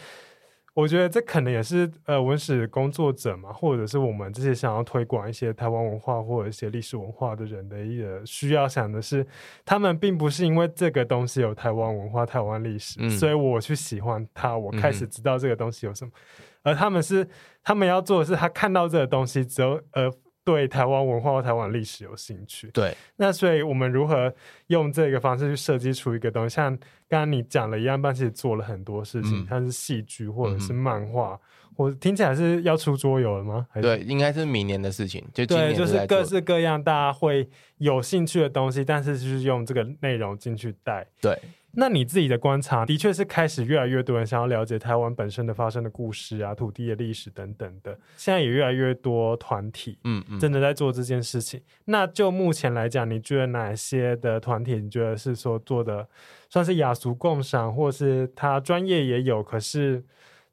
我觉得这可能也是呃文史工作者嘛，或者是我们这些想要推广一些台湾文化或者一些历史文化的人的一个需要想的是，他们并不是因为这个东西有台湾文化、台湾历史，嗯、所以我去喜欢它，我开始知道这个东西有什么，嗯、而他们是他们要做的是，他看到这个东西之后，呃。对台湾文化或台湾历史有兴趣，对，那所以我们如何用这个方式去设计出一个东西？像刚刚你讲了一样，办其实做了很多事情，它、嗯、是戏剧或者是漫画，嗯、或听起来是要出桌游了吗？对，应该是明年的事情。就对，就是各式各样大家会有兴趣的东西，但是就是用这个内容进去带。对。那你自己的观察，的确是开始越来越多人想要了解台湾本身的发生的故事啊、土地的历史等等的。现在也越来越多团体，嗯嗯，真的在做这件事情。嗯嗯、那就目前来讲，你觉得哪些的团体，你觉得是说做的算是雅俗共赏，或是他专业也有，可是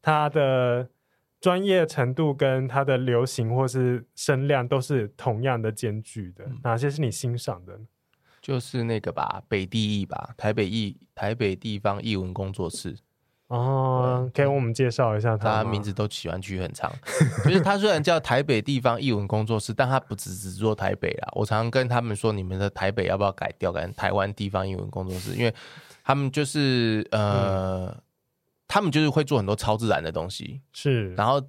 他的专业程度跟他的流行或是声量都是同样的兼具的？嗯、哪些是你欣赏的？就是那个吧，北地艺吧，台北艺台北地方艺文工作室。哦，给我们介绍一下他。他名字都喜欢取很长，就是他虽然叫台北地方艺文工作室，但他不只只做台北啦。我常常跟他们说，你们的台北要不要改掉，改成台湾地方艺文工作室？因为他们就是呃，嗯、他们就是会做很多超自然的东西，是。然后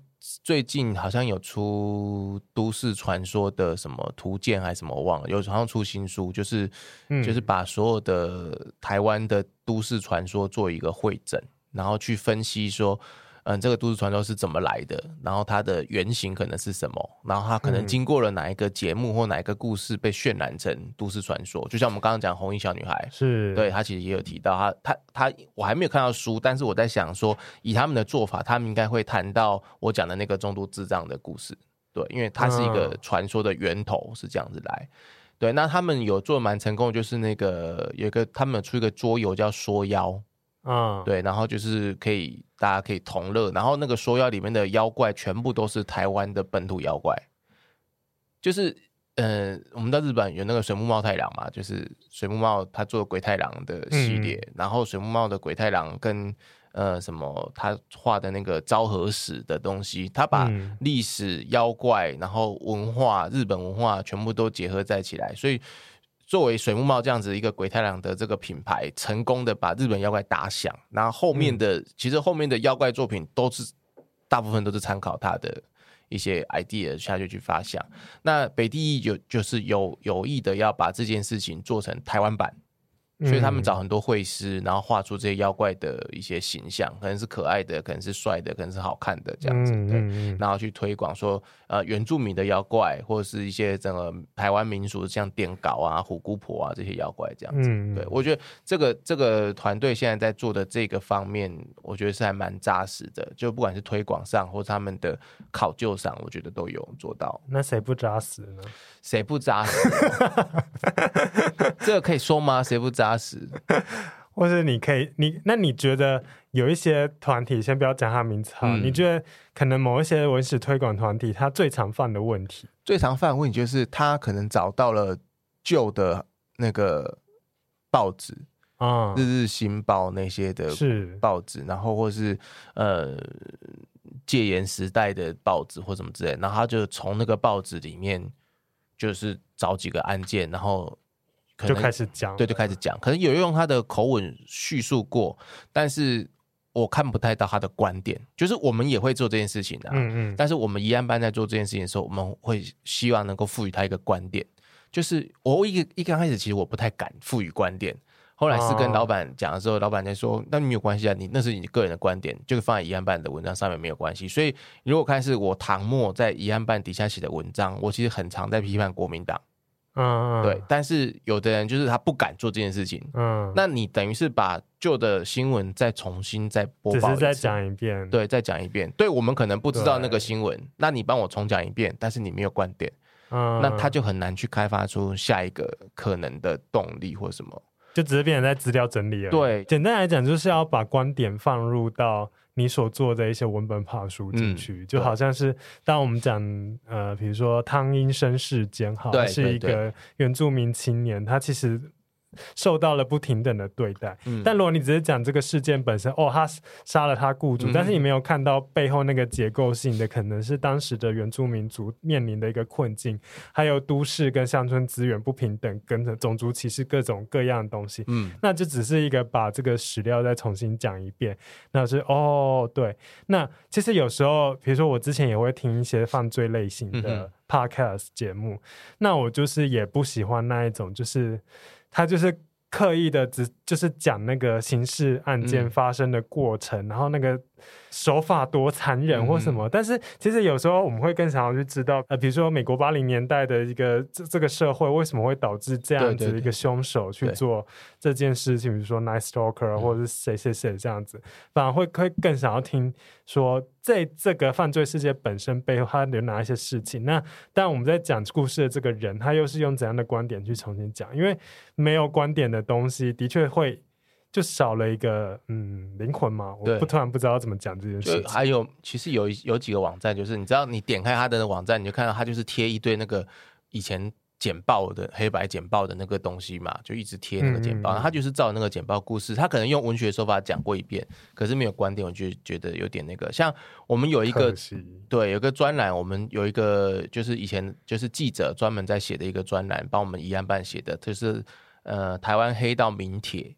最近好像有出都市传说的什么图鉴还是什么，我忘了。有好像出新书，就是、嗯、就是把所有的台湾的都市传说做一个会诊。然后去分析说，嗯，这个都市传说是怎么来的？然后它的原型可能是什么？然后它可能经过了哪一个节目或哪一个故事被渲染成都市传说？就像我们刚刚讲红衣小女孩，是对，他其实也有提到他他他，我还没有看到书，但是我在想说，以他们的做法，他们应该会谈到我讲的那个中度智障的故事，对，因为它是一个传说的源头是这样子来。对，那他们有做蛮成功的，就是那个有一个他们出一个桌游叫说妖。嗯，对，然后就是可以大家可以同乐，然后那个说妖里面的妖怪全部都是台湾的本土妖怪，就是呃，我们到日本有那个水木茂太郎嘛，就是水木茂他做鬼太郎的系列，嗯、然后水木茂的鬼太郎跟呃什么他画的那个昭和史的东西，他把历史妖怪，然后文化日本文化全部都结合在起来，所以。作为水木茂这样子一个鬼太郎的这个品牌，成功的把日本妖怪打响，然后后面的、嗯、其实后面的妖怪作品都是大部分都是参考他的一些 idea 下去去发想。那北地有就是有有意的要把这件事情做成台湾版。所以他们找很多绘师，然后画出这些妖怪的一些形象，可能是可爱的，可能是帅的，可能是好看的这样子，对。然后去推广说，呃，原住民的妖怪，或者是一些整个台湾民俗，像电稿啊、虎姑婆啊这些妖怪这样子。对，我觉得这个这个团队现在在做的这个方面，我觉得是还蛮扎实的。就不管是推广上，或者他们的考究上，我觉得都有做到。那谁不扎实呢？谁不扎实？这个可以说吗？谁不扎实？或是你可以，你那你觉得有一些团体，先不要讲他名字哈，嗯、你觉得可能某一些文史推广团体，他最常犯的问题，最常犯的问题就是他可能找到了旧的那个报纸啊，嗯、日日新报那些的报纸，然后或是呃。戒严时代的报纸或什么之类，然后他就从那个报纸里面，就是找几个案件，然后可能就开始讲，对，就开始讲，可能有用他的口吻叙述过，但是我看不太到他的观点。就是我们也会做这件事情的，嗯嗯，但是我们疑案班在做这件事情的时候，我们会希望能够赋予他一个观点。就是我一一刚开始其实我不太敢赋予观点。后来是跟老板讲的时候，老板在说：“那没有关系啊，你那是你个人的观点，就放在疑案办的文章上面没有关系。”所以，如果看是我唐末在疑案办底下写的文章，我其实很常在批判国民党。嗯，对。但是有的人就是他不敢做这件事情。嗯，那你等于是把旧的新闻再重新再播报，只是再讲一遍。对，再讲一遍。对，我们可能不知道那个新闻，那你帮我重讲一遍，但是你没有观点，嗯，那他就很难去开发出下一个可能的动力或什么。就只是变成在资料整理了。对，简单来讲，就是要把观点放入到你所做的一些文本爬书进去，嗯、就好像是当我们讲呃，比如说汤英生事件，哈，是一个原住民青年，他其实。受到了不平等的对待，嗯、但如果你只是讲这个事件本身，哦，他杀了他雇主，嗯、但是你没有看到背后那个结构性的，可能是当时的原住民族面临的一个困境，还有都市跟乡村资源不平等，跟着种族歧视各种各样的东西，嗯，那就只是一个把这个史料再重新讲一遍，那是哦，对，那其实有时候，比如说我之前也会听一些犯罪类型的 podcast 节目，那我就是也不喜欢那一种，就是。他就是刻意的，只就是讲那个刑事案件发生的过程，嗯、然后那个。手法多残忍或什么，嗯、但是其实有时候我们会更想要去知道，呃，比如说美国八零年代的一个这这个社会为什么会导致这样子的一个凶手去做这件事情，比如说 Nice Stalker 或者是谁谁谁这样子，嗯、反而会会更想要听说在这个犯罪事件本身背后他有哪一些事情。那但我们在讲故事的这个人，他又是用怎样的观点去重新讲？因为没有观点的东西，的确会。就少了一个嗯灵魂嘛，我不突然不知道怎么讲这件事。还有，其实有有几个网站，就是你知道，你点开他的网站，你就看到他就是贴一堆那个以前简报的黑白简报的那个东西嘛，就一直贴那个简报。他就是照那个简报故事，他可能用文学手法讲过一遍，可是没有观点，我就觉得有点那个。像我们有一个对，有个专栏，我们有一个就是以前就是记者专门在写的一个专栏，帮我们宜安办写的，就是呃台湾黑道名帖，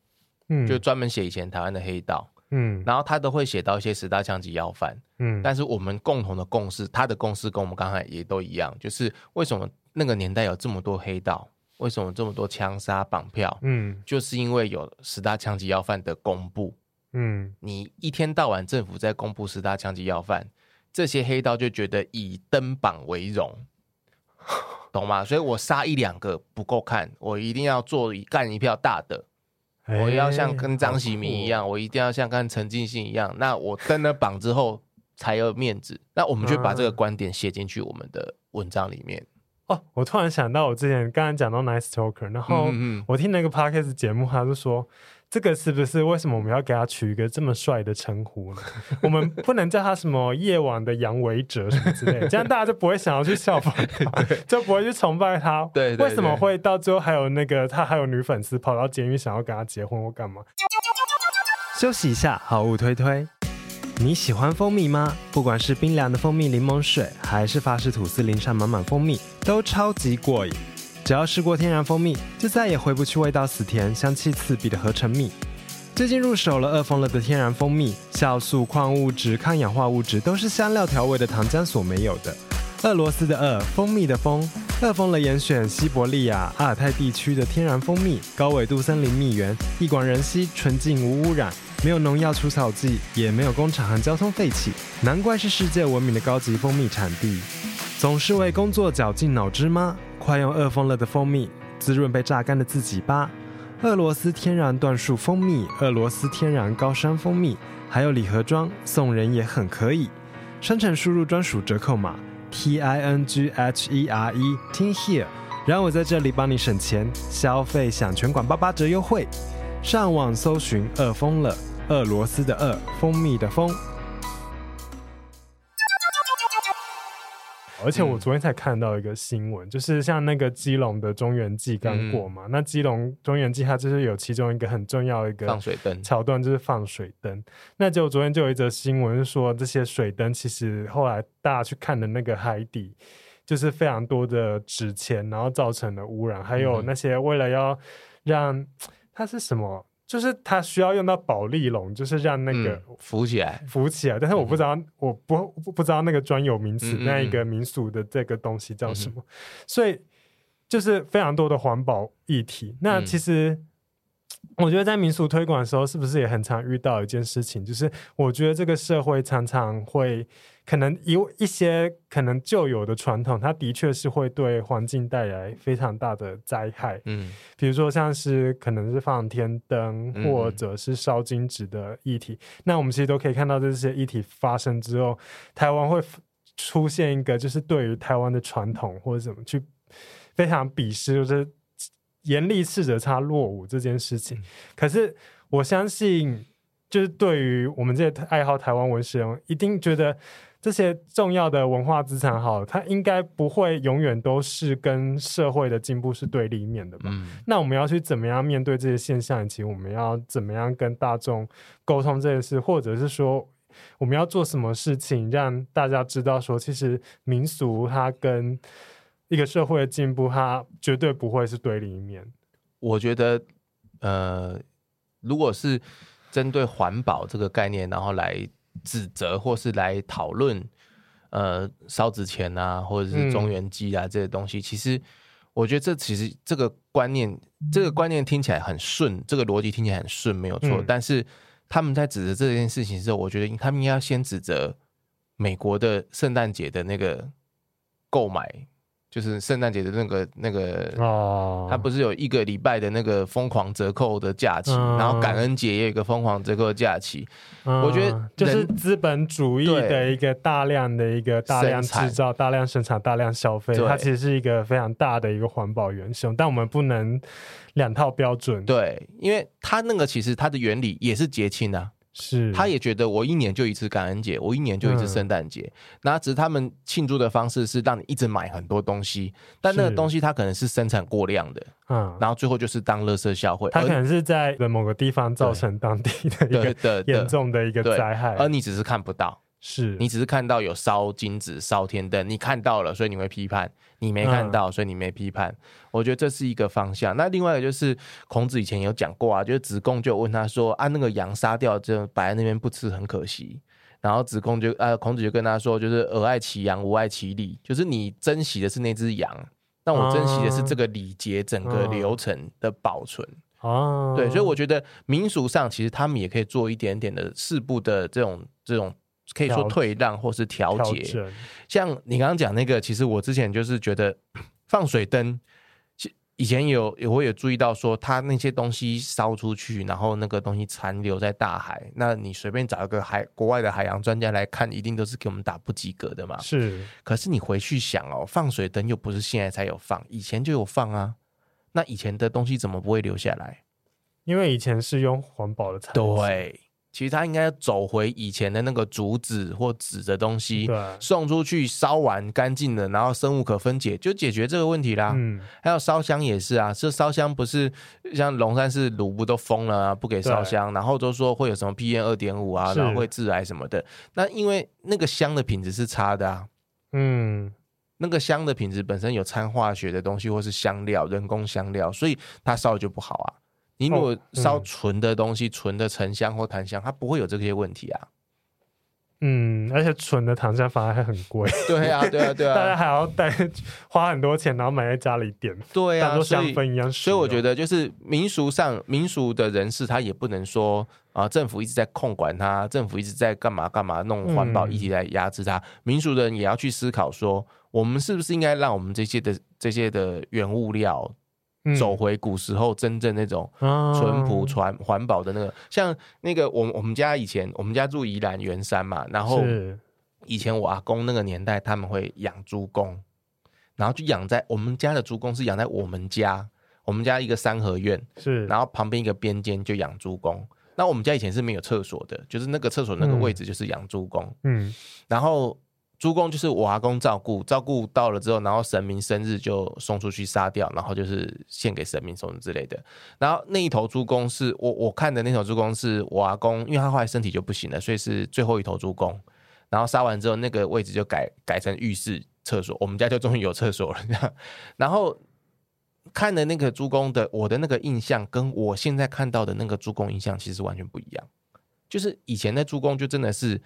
嗯，就专门写以前台湾的黑道。嗯，然后他都会写到一些十大枪击要犯，嗯，但是我们共同的共识，他的共识跟我们刚才也都一样，就是为什么那个年代有这么多黑道，为什么这么多枪杀绑票，嗯，就是因为有十大枪击要犯的公布，嗯，你一天到晚政府在公布十大枪击要犯，这些黑道就觉得以登榜为荣，懂吗？所以我杀一两个不够看，我一定要做干一票大的。我要像跟张喜明一样，我一定要像跟陈进信一样。那我登了榜之后才有面子。那我们就把这个观点写进去我们的文章里面。哦，我突然想到，我之前刚刚讲到 Nice Talker，然后我听那个 Podcast 节目，他就说。这个是不是为什么我们要给他取一个这么帅的称呼呢？我们不能叫他什么夜晚的阳痿者什么之类的，这样大家就不会想要去效仿他，就不会去崇拜他。对，对，对，为什么会到最后还有那个他还有女粉丝跑到监狱想要跟他结婚或干嘛？休息一下，好物推推。你喜欢蜂蜜吗？不管是冰凉的蜂蜜柠檬水，还是法式吐司淋上满满蜂蜜，都超级过瘾。只要试过天然蜂蜜，就再也回不去味道死甜、香气刺鼻的合成蜜。最近入手了饿疯了的天然蜂蜜，酵素、矿物质、抗氧化物质都是香料调味的糖浆所没有的。俄罗斯的俄，蜂蜜的蜂，饿疯了严选西伯利亚、阿尔泰地区的天然蜂蜜，高纬度森林蜜源，一广人稀，纯净无污染，没有农药除草剂，也没有工厂和交通废气，难怪是世界闻名的高级蜂蜜产地。总是为工作绞尽脑汁吗？快用饿疯了的蜂蜜滋润被榨干的自己吧！俄罗斯天然椴树蜂蜜、俄罗斯天然高山蜂蜜，还有礼盒装，送人也很可以。商城输入专属折扣码 T I N G H E R E，Ting Here，让我在这里帮你省钱，消费享全馆八八折优惠。上网搜寻“饿疯了”，俄罗斯的饿，蜂蜜的蜂。而且我昨天才看到一个新闻，嗯、就是像那个基隆的中原祭刚过嘛，嗯、那基隆中原祭它就是有其中一个很重要的一个放水灯桥段，就是放水灯。那就昨天就有一则新闻说，这些水灯其实后来大家去看的那个海底，就是非常多的纸钱，然后造成的污染，还有那些为了要让它是什么？就是它需要用到保丽龙，就是让那个、嗯、浮起来，浮起来。但是我不知道，嗯、我不不知道那个专有名词，那一个民俗的这个东西叫什么。嗯、所以就是非常多的环保议题。那其实。嗯我觉得在民俗推广的时候，是不是也很常遇到一件事情？就是我觉得这个社会常常会可能有一些可能旧有的传统，它的确是会对环境带来非常大的灾害。嗯，比如说像是可能是放天灯，或者是烧金纸的议题。嗯、那我们其实都可以看到，这些议题发生之后，台湾会出现一个就是对于台湾的传统或者怎么去非常鄙视，就是。严厉斥责他落伍这件事情，可是我相信，就是对于我们这些爱好台湾文史人，一定觉得这些重要的文化资产，好，它应该不会永远都是跟社会的进步是对立面的吧？嗯、那我们要去怎么样面对这些现象？以及我们要怎么样跟大众沟通这件事，或者是说，我们要做什么事情让大家知道说，其实民俗它跟一个社会的进步，它绝对不会是对立面。我觉得，呃，如果是针对环保这个概念，然后来指责或是来讨论，呃，烧纸钱啊，或者是中元祭啊、嗯、这些东西，其实我觉得这其实这个观念，这个观念听起来很顺，这个逻辑听起来很顺，没有错。嗯、但是他们在指责这件事情的时候，我觉得他们应该要先指责美国的圣诞节的那个购买。就是圣诞节的那个那个哦，它不是有一个礼拜的那个疯狂折扣的假期，嗯、然后感恩节也有一个疯狂折扣的假期。嗯、我觉得就是资本主义的一个大量的一个大量制造、大量生产、大量消费，它其实是一个非常大的一个环保元凶。但我们不能两套标准。对，因为它那个其实它的原理也是节庆啊。是，他也觉得我一年就一次感恩节，我一年就一次圣诞节，那、嗯、只是他们庆祝的方式是让你一直买很多东西，但那个东西它可能是生产过量的，嗯，然后最后就是当垃圾销毁，它可能是在某个地方造成当地的一个严重的一个灾害，而你只是看不到。是你只是看到有烧金子、烧天灯，你看到了，所以你会批判；你没看到，所以你没批判。嗯、我觉得这是一个方向。那另外一个就是孔子以前有讲过啊，就是子贡就问他说：“啊，那个羊杀掉就摆在那边不吃，很可惜。”然后子贡就呃，孔子就跟他说：“就是尔爱其羊，吾爱其礼。就是你珍惜的是那只羊，但我珍惜的是这个礼节整个流程的保存。哦、嗯，对，所以我觉得民俗上其实他们也可以做一点点的四步的这种这种。”可以说退让或是调节，像你刚刚讲那个，其实我之前就是觉得放水灯，以前有也会有注意到说，它那些东西烧出去，然后那个东西残留在大海，那你随便找一个海国外的海洋专家来看，一定都是给我们打不及格的嘛。是，可是你回去想哦，放水灯又不是现在才有放，以前就有放啊。那以前的东西怎么不会留下来？因为以前是用环保的材料。对。其实他应该要走回以前的那个竹子或纸的东西，送出去烧完干净了，然后生物可分解，就解决这个问题啦。嗯，还有烧香也是啊，这烧香不是像龙山寺鲁不都封了啊，不给烧香，然后都说会有什么 PM 二点五啊，然后会致癌什么的。那因为那个香的品质是差的啊，嗯，那个香的品质本身有掺化学的东西或是香料、人工香料，所以它烧的就不好啊。你如果烧纯的东西，纯、哦嗯、的沉香或檀香，它不会有这些问题啊。嗯，而且纯的檀香反而还很贵。对啊，对啊，对啊，大家还要带花很多钱，然后买在家里点。对啊，香氛一样所。所以我觉得，就是民俗上，民俗的人士他也不能说啊，政府一直在控管他，政府一直在干嘛干嘛弄环保议题来压制他。嗯、民俗的人也要去思考说，我们是不是应该让我们这些的这些的原物料。走回古时候真正那种淳朴、传环保的那个，像那个我我们家以前我们家住宜兰圆山嘛，然后以前我阿公那个年代他们会养猪公，然后就养在我们家的猪公是养在我们家，我们家一个三合院是，然后旁边一个边间就养猪公，那我们家以前是没有厕所的，就是那个厕所那个位置就是养猪公，嗯，然后。猪公就是我阿公照顾，照顾到了之后，然后神明生日就送出去杀掉，然后就是献给神明什么之类的。然后那一头猪公是我我看的那头猪公是我阿公，因为他后来身体就不行了，所以是最后一头猪公。然后杀完之后，那个位置就改改成浴室厕所，我们家就终于有厕所了。然后看的那个猪公的我的那个印象，跟我现在看到的那个猪公印象其实完全不一样。就是以前的猪公就真的是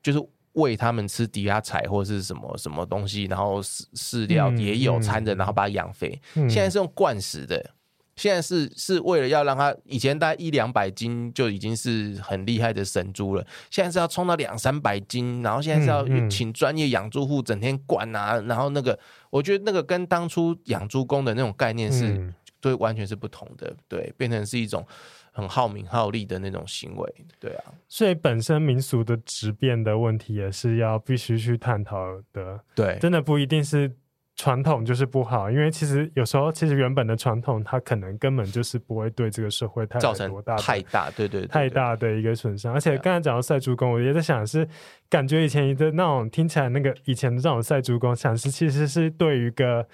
就是。喂他们吃抵押菜或者是什么什么东西，然后饲饲料也有掺着，然后把它养肥。现在是用灌食的，现在是是为了要让它以前大概一两百斤就已经是很厉害的神猪了，现在是要冲到两三百斤，然后现在是要请专业养猪户整天灌啊，然后那个我觉得那个跟当初养猪工的那种概念是对完全是不同的，对，变成是一种。很耗名耗力的那种行为，对啊，所以本身民俗的质变的问题也是要必须去探讨的。对，真的不一定是传统就是不好，因为其实有时候其实原本的传统它可能根本就是不会对这个社会太造成多大太大，对对，对，太大的一个损伤。而且刚才讲到赛猪公，我也在想是感觉以前的那种听起来那个以前的这种赛猪公，想是其实是对于一个。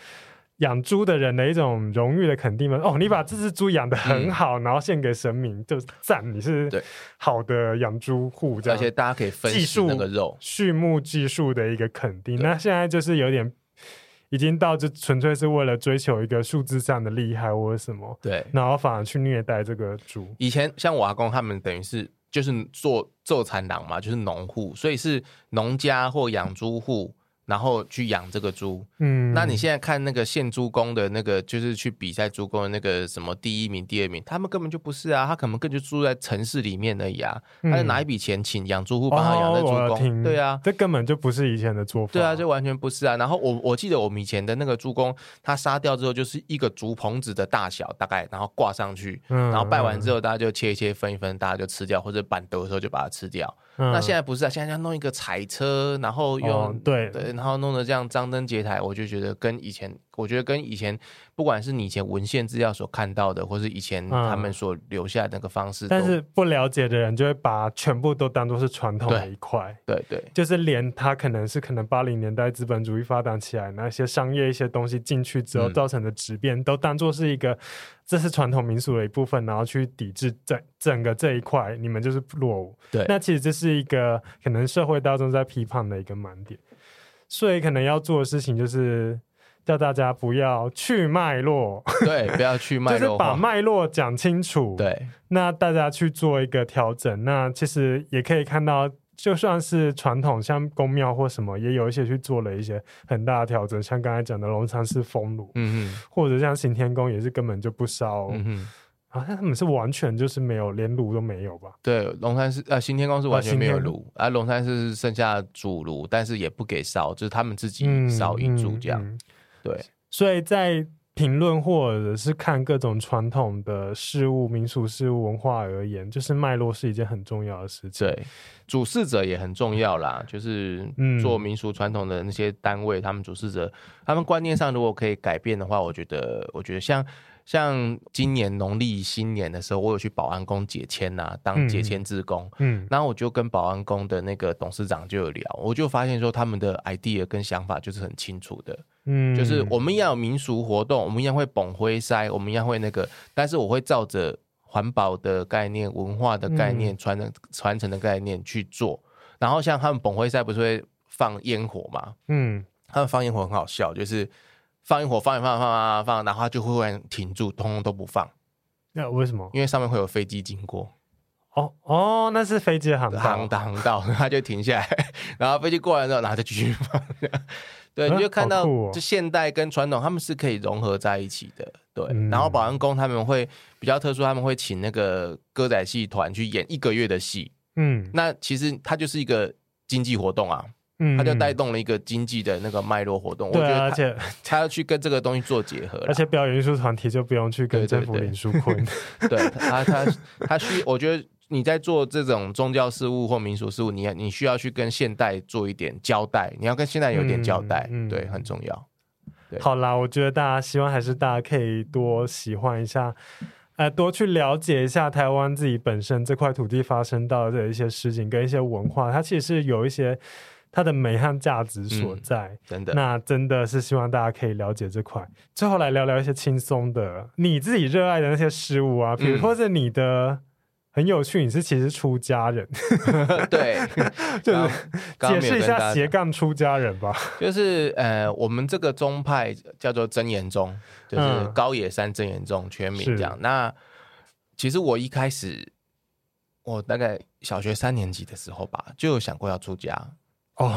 养猪的人的一种荣誉的肯定吗？哦，你把这只猪养的很好，嗯、然后献给神明，就赞你是好的养猪户，这样。而且大家可以分析那个肉畜牧技术的一个肯定。那现在就是有点已经到这纯粹是为了追求一个数字上的厉害或者什么，对，然后反而去虐待这个猪。以前像我阿公他们等于是就是做做产郎嘛，就是农户，所以是农家或养猪户。然后去养这个猪，嗯，那你现在看那个现猪公的那个，就是去比赛猪公的那个什么第一名、第二名，他们根本就不是啊，他可能更就住在城市里面而已啊，嗯、他就拿一笔钱请养猪户帮他养的猪公，对啊，这根本就不是以前的做法，对啊，就完全不是啊。然后我我记得我们以前的那个猪公，他杀掉之后就是一个竹棚子的大小，大概然后挂上去，嗯。然后拜完之后大家就切一切分一分，大家就吃掉，或者板德的时候就把它吃掉。嗯、那现在不是啊，现在要弄一个彩车，然后用、哦、对。对，然后弄得这样张灯结彩，我就觉得跟以前我觉得跟以前不管是你以前文献资料所看到的，或是以前他们所留下的那个方式，但是不了解的人就会把全部都当做是传统的一块，对对，就是连他可能是可能八零年代资本主义发展起来那些商业一些东西进去之后造成的质变，都当做是一个这是传统民俗的一部分，然后去抵制整整个这一块，你们就是落伍。对，那其实这是一个可能社会大众在批判的一个盲点，所以可能要做的事情就是。叫大家不要去脉络，对，不要去脉络，就是把脉络讲清楚。对，那大家去做一个调整。那其实也可以看到，就算是传统，像宫庙或什么，也有一些去做了一些很大的调整。像刚才讲的龙山寺封炉，嗯嗯，或者像行天宫也是根本就不烧，嗯哼，好像他们是完全就是没有，连炉都没有吧？对，龙山寺呃，行天宫是完全没有炉，啊，啊，龙山寺是剩下主炉，但是也不给烧，就是他们自己烧一柱这样。嗯嗯嗯对，所以在评论或者是看各种传统的事物、民俗事物、文化而言，就是脉络是一件很重要的事情。对，主事者也很重要啦，就是做民俗传统的那些单位，嗯、他们主事者，他们观念上如果可以改变的话，我觉得，我觉得像。像今年农历新年的时候，我有去保安宫解签呐，当解签志工。嗯，然后我就跟保安宫的那个董事长就有聊，我就发现说他们的 idea 跟想法就是很清楚的。嗯，就是我们要有民俗活动，我们一样会捧灰塞，我们一样会那个，但是我会照着环保的概念、文化的概念、传承传承的概念去做。然后像他们捧灰塞不是会放烟火嘛？嗯，他们放烟火很好笑，就是。放烟火，放一放，放放放，然后它就会忽然停住，通通都不放。那为什么？因为上面会有飞机经过。哦哦，那是飞机的航道，航道航道，它就停下来，然后飞机过来之后，然后再继续放。对，你就看到，就现代跟传统，他们是可以融合在一起的。对，然后保安宫他们会比较特殊，他们会请那个歌仔戏团去演一个月的戏。嗯，那其实它就是一个经济活动啊。嗯，它就带动了一个经济的那个脉络活动。我觉得而且他要去跟这个东西做结合，而且表演艺术团体就不用去跟政府领纾困。对，对，对，对他，他他需，我觉得你在做这种宗教事务或民俗事务，你你需要去跟现代做一点交代，你要跟现代有点交代，嗯、对，很重要。好啦，我觉得大家希望还是大家可以多喜欢一下，呃，多去了解一下台湾自己本身这块土地发生到的一些事情跟一些文化，它其实是有一些。它的美和价值所在，嗯，真的，那真的是希望大家可以了解这块。最后来聊聊一些轻松的，你自己热爱的那些事物啊，比如或者你的很有趣，你是其实出家人，对，就是解释一下斜杠出家人吧。就是呃，我们这个宗派叫做真言宗，就是高野山真言宗全名这样。嗯、那其实我一开始，我大概小学三年级的时候吧，就有想过要出家。哦，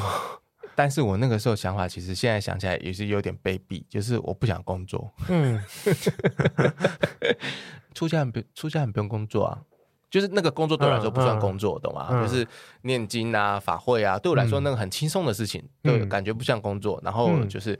但是我那个时候想法，其实现在想起来也是有点卑鄙，就是我不想工作。嗯，出家人不出家人不用工作啊，就是那个工作对我来说不算工作，嗯、懂吗？嗯、就是念经啊、法会啊，对我来说那个很轻松的事情，嗯、对，感觉不像工作。然后就是、嗯、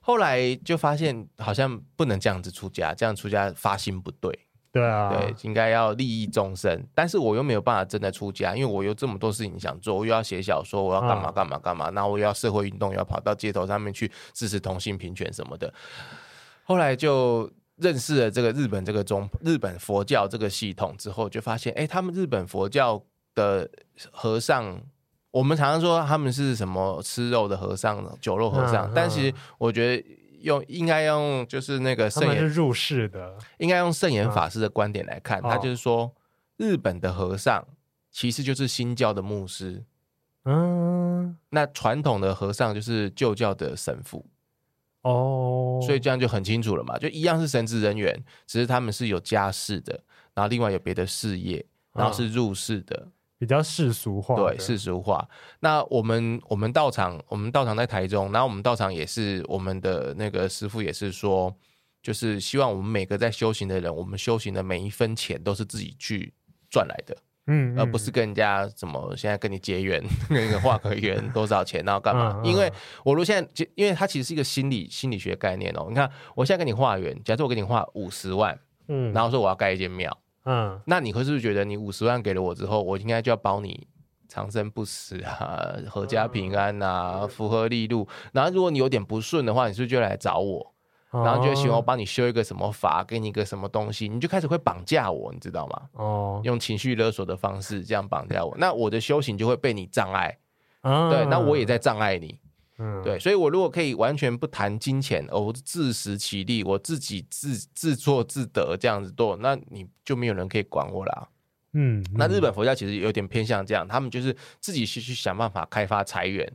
后来就发现，好像不能这样子出家，这样出家发心不对。对啊，对，应该要利益众生，但是我又没有办法真的出家，因为我有这么多事情想做，我又要写小说，我要干嘛干嘛干嘛，那、啊、我又要社会运动，又要跑到街头上面去支持同性平权什么的。后来就认识了这个日本这个宗日本佛教这个系统之后，就发现，哎，他们日本佛教的和尚，我们常常说他们是什么吃肉的和尚、酒肉和尚，啊、但其实我觉得。用应该用就是那个圣严入世的，应该用圣严法师的观点来看，嗯、他就是说日本的和尚其实就是新教的牧师，嗯，那传统的和尚就是旧教的神父，哦，所以这样就很清楚了嘛，就一样是神职人员，只是他们是有家室的，然后另外有别的事业，然后是入世的。嗯比较世俗化，对世俗化。那我们我们道场，我们道场在台中，然后我们道场也是我们的那个师傅也是说，就是希望我们每个在修行的人，我们修行的每一分钱都是自己去赚来的，嗯，嗯，而不是跟人家怎么现在跟你结缘，那个画个缘 多少钱，然后干嘛？因为我如果现在，因为它其实是一个心理心理学概念哦。你看，我现在跟你画缘，假设我给你画五十万，嗯，然后说我要盖一间庙。嗯，那你会是不是觉得你五十万给了我之后，我应该就要保你长生不死啊，阖家平安啊，福和利禄？然后如果你有点不顺的话，你是不是就来找我？然后就会希望我帮你修一个什么法，给你一个什么东西，你就开始会绑架我，你知道吗？哦，用情绪勒索的方式这样绑架我，那我的修行就会被你障碍。啊、对，那我也在障碍你。嗯，对，所以我如果可以完全不谈金钱，我自食其力，我自己自自作自得这样子做，那你就没有人可以管我啦。嗯，嗯，那日本佛教其实有点偏向这样，他们就是自己去去想办法开发财源。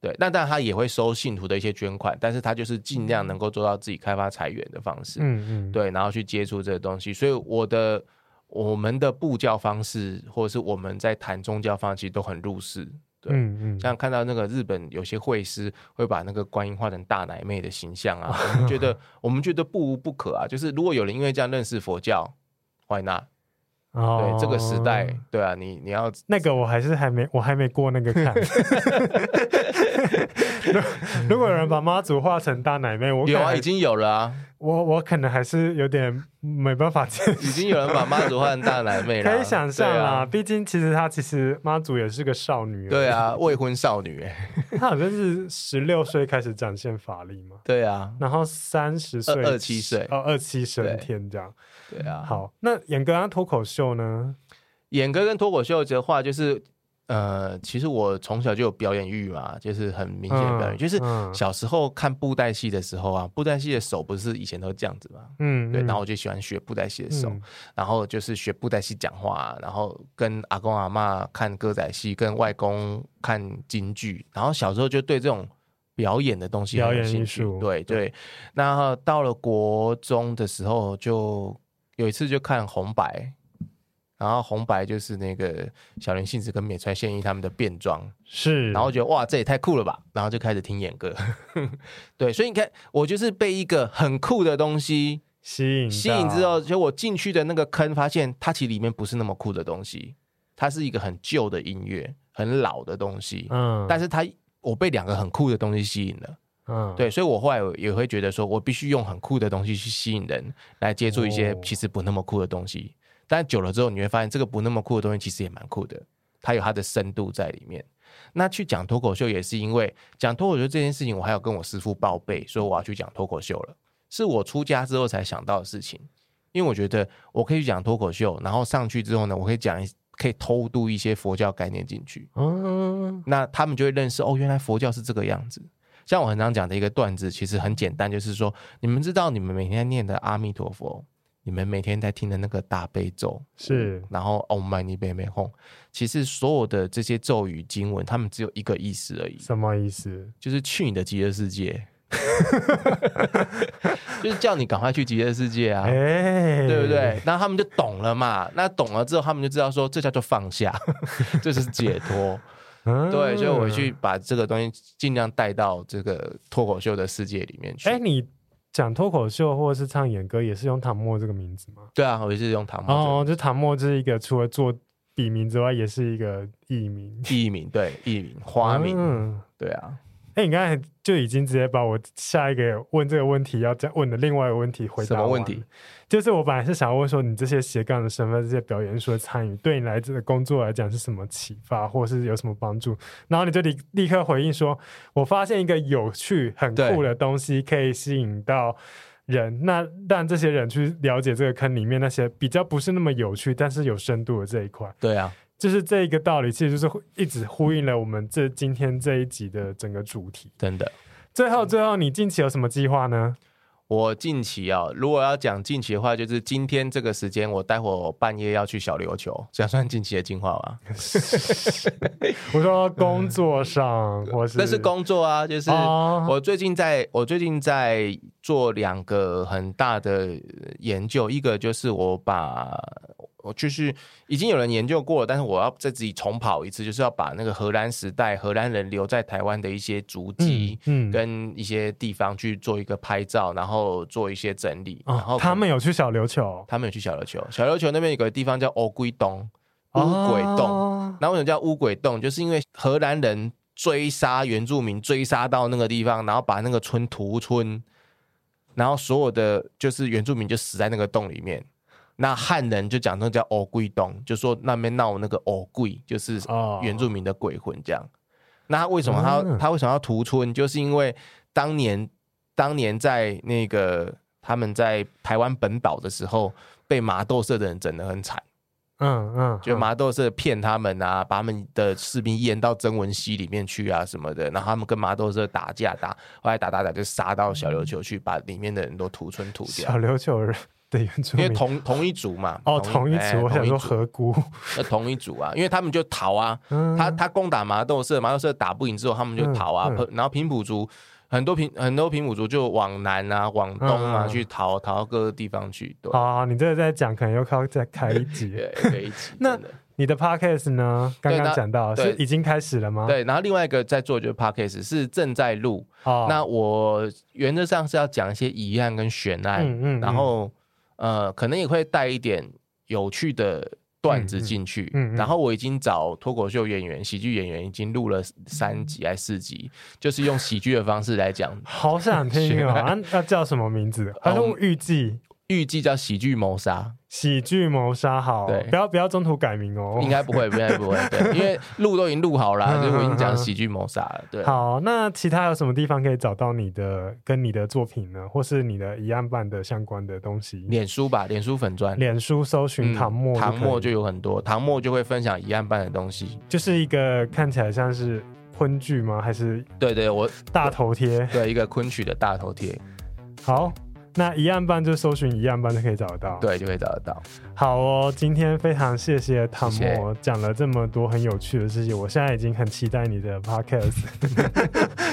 对，那当然他也会收信徒的一些捐款，但是他就是尽量能够做到自己开发财源的方式。嗯嗯，对，然后去接触这个东西。所以我的我们的布教方式，或者是我们在谈宗教方式，其实都很入世。对，嗯嗯，像看到那个日本有些会师会把那个观音画成大奶妹的形象啊，我们觉得我们觉得不无不可啊。就是如果有人因为这样认识佛教，Why not？哦，对，这个时代，对啊，你你要那个我还是还没我还没过那个坎。如果有人把妈祖画成大奶妹，我有啊，已经有了啊。我我可能还是有点没办法接受。已经有人把妈祖画成大奶妹了，可以想象啦。毕竟其实她其实妈祖也是个少女，对啊，未婚少女哎。她好像是十六岁开始展现法力嘛，对啊，然后三十岁二七岁哦，二七升天这样，对啊。好，那演歌跟脱口秀呢？演哥跟脱口秀的话，就是。呃，其实我从小就有表演欲嘛，就是很明显的表演，嗯、就是小时候看布袋戏的时候啊，布袋戏的手不是以前都这样子嘛，嗯，对，然后我就喜欢学布袋戏的手，嗯、然后就是学布袋戏讲话，然后跟阿公阿嬷看歌仔戏，跟外公看京剧，然后小时候就对这种表演的东西很有兴趣，对对，然后到了国中的时候，就有一次就看红白。然后红白就是那个小林幸子跟美川宪一他们的变装，是，然后觉得哇，这也太酷了吧，然后就开始听演歌，对，所以你看，我就是被一个很酷的东西吸引，吸引之后，就我进去的那个坑，发现它其实里面不是那么酷的东西，它是一个很旧的音乐，很老的东西，嗯，但是它我被两个很酷的东西吸引了，嗯，对，所以我后来也会觉得说，我必须用很酷的东西去吸引人，来接触一些其实不那么酷的东西。哦但久了之后，你会发现这个不那么酷的东西其实也蛮酷的，它有它的深度在里面。那去讲脱口秀也是因为讲脱口秀这件事情，我还要跟我师父报备，说我要去讲脱口秀了，是我出家之后才想到的事情。因为我觉得我可以讲脱口秀，然后上去之后呢，我可以讲，可以偷渡一些佛教概念进去。嗯，那他们就会认识哦，原来佛教是这个样子。像我很常讲的一个段子，其实很简单，就是说你们知道你们每天念的阿弥陀佛。你们每天在听的那个大悲咒是，然后 Om Mani Padme h o m 其实所有的这些咒语经文，他们只有一个意思而已。什么意思？就是去你的极乐世界，就是叫你赶快去极乐世界啊，欸、对不对？那他们就懂了嘛。那懂了之后，他们就知道说，这叫做放下，这是解脱。嗯、对，所以我去把这个东西尽量带到这个脱口秀的世界里面去。哎、欸，你。讲脱口秀或者是唱演歌，也是用唐默这个名字吗？对啊，我也是用唐默。哦，就唐默这是一个除了做笔名之外，也是一个艺名。艺名对，艺名花名。嗯，对啊。哎，你刚才就已经直接把我下一个问这个问题要再问的另外一个问题回答。什么问题？就是我本来是想要问说，你这些斜杠的身份、这些表演艺术的参与，对你来这个工作来讲是什么启发，或是有什么帮助？然后你就立立刻回应说，我发现一个有趣、很酷的东西，可以吸引到人。那让这些人去了解这个坑里面那些比较不是那么有趣，但是有深度的这一块。对啊。就是这一个道理，其实就是一直呼应了我们这今天这一集的整个主题。真的，最后最后，你近期有什么计划呢？我近期啊，如果要讲近期的话，就是今天这个时间，我待会儿半夜要去小琉球，这样算近期的计划吗？我说工作上，我是那是工作啊，就是我最近在，我最近在做两个很大的研究，一个就是我把。我就是已经有人研究过了，但是我要再自己重跑一次，就是要把那个荷兰时代荷兰人留在台湾的一些足迹，嗯，跟一些地方去做一个拍照，然后做一些整理。然后他们有去小琉球，他们有去小琉球，小琉球那边有个地方叫乌龟洞，乌鬼洞。那为什么叫乌鬼洞？就是因为荷兰人追杀原住民，追杀到那个地方，然后把那个村屠村，然后所有的就是原住民就死在那个洞里面。那汉人就讲那叫欧鬼东，就说那边闹那个欧鬼，就是原住民的鬼魂这样。那他为什么他他为什么要屠村？就是因为当年当年在那个他们在台湾本岛的时候，被麻豆社的人整得很惨。嗯嗯，就麻豆社骗他们啊，把他们的士兵淹到曾文溪里面去啊什么的，然后他们跟麻豆社打架打，后来打打打就杀到小琉球去，把里面的人都屠村屠掉。小琉球人的原住民，因为同同一族嘛。哦，同一族，欸、我想说河姑。那同一族啊，因为他们就逃啊，嗯、他他攻打麻豆社，麻豆社打不赢之后，他们就逃啊，然后平埔族。很多平很多平埔族就往南啊，往东啊、嗯、去逃，逃到各个地方去。对，好，你这个在讲，可能又靠再开一集。对，开一集。那你的 podcast 呢？刚刚讲到是已经开始了吗？对，然后另外一个在做就是 podcast 是正在录。哦，那我原则上是要讲一些疑案跟悬案，嗯嗯，然后呃，可能也会带一点有趣的。段子进去，嗯嗯嗯、然后我已经找脱口秀演员、喜剧演员已经录了三集还是四集，就是用喜剧的方式来讲。好想听哦！啊，要叫什么名字？还是预计？预计叫喜剧谋杀。喜剧谋杀好，对，不要不要中途改名哦。应该不会，应该不会，对，因为录都已经录好了，就我已经讲喜剧谋杀了。对，好，那其他有什么地方可以找到你的跟你的作品呢？或是你的一案办的相关的东西？脸书吧，脸书粉专，脸书搜寻唐墨，唐墨就有很多，唐墨就会分享一案办的东西，就是一个看起来像是昆剧吗？还是对对，我大头贴，对，一个昆曲的大头贴，好。那一案办就搜寻一案办就可以找得到，对，就可以找得到。好哦，今天非常谢谢唐墨讲了这么多很有趣的事情，我现在已经很期待你的 podcast。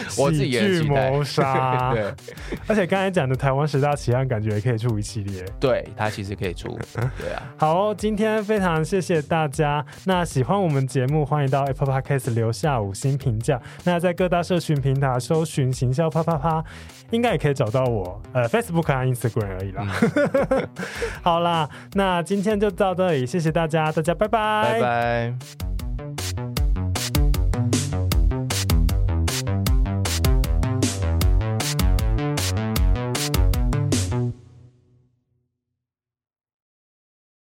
喜剧谋杀，对，而且刚才讲的台湾十大奇案，感觉也可以出一系列。对，它其实可以出，对啊。好哦，今天非常谢谢大家。那喜欢我们节目，欢迎到 Apple Podcast 留下五星评价。那在各大社群平台搜寻“行销啪啪啪”，应该也可以找到我。呃，Facebook。Instagram 而已啦，好啦，那今天就到这里，谢谢大家，大家拜拜，拜拜。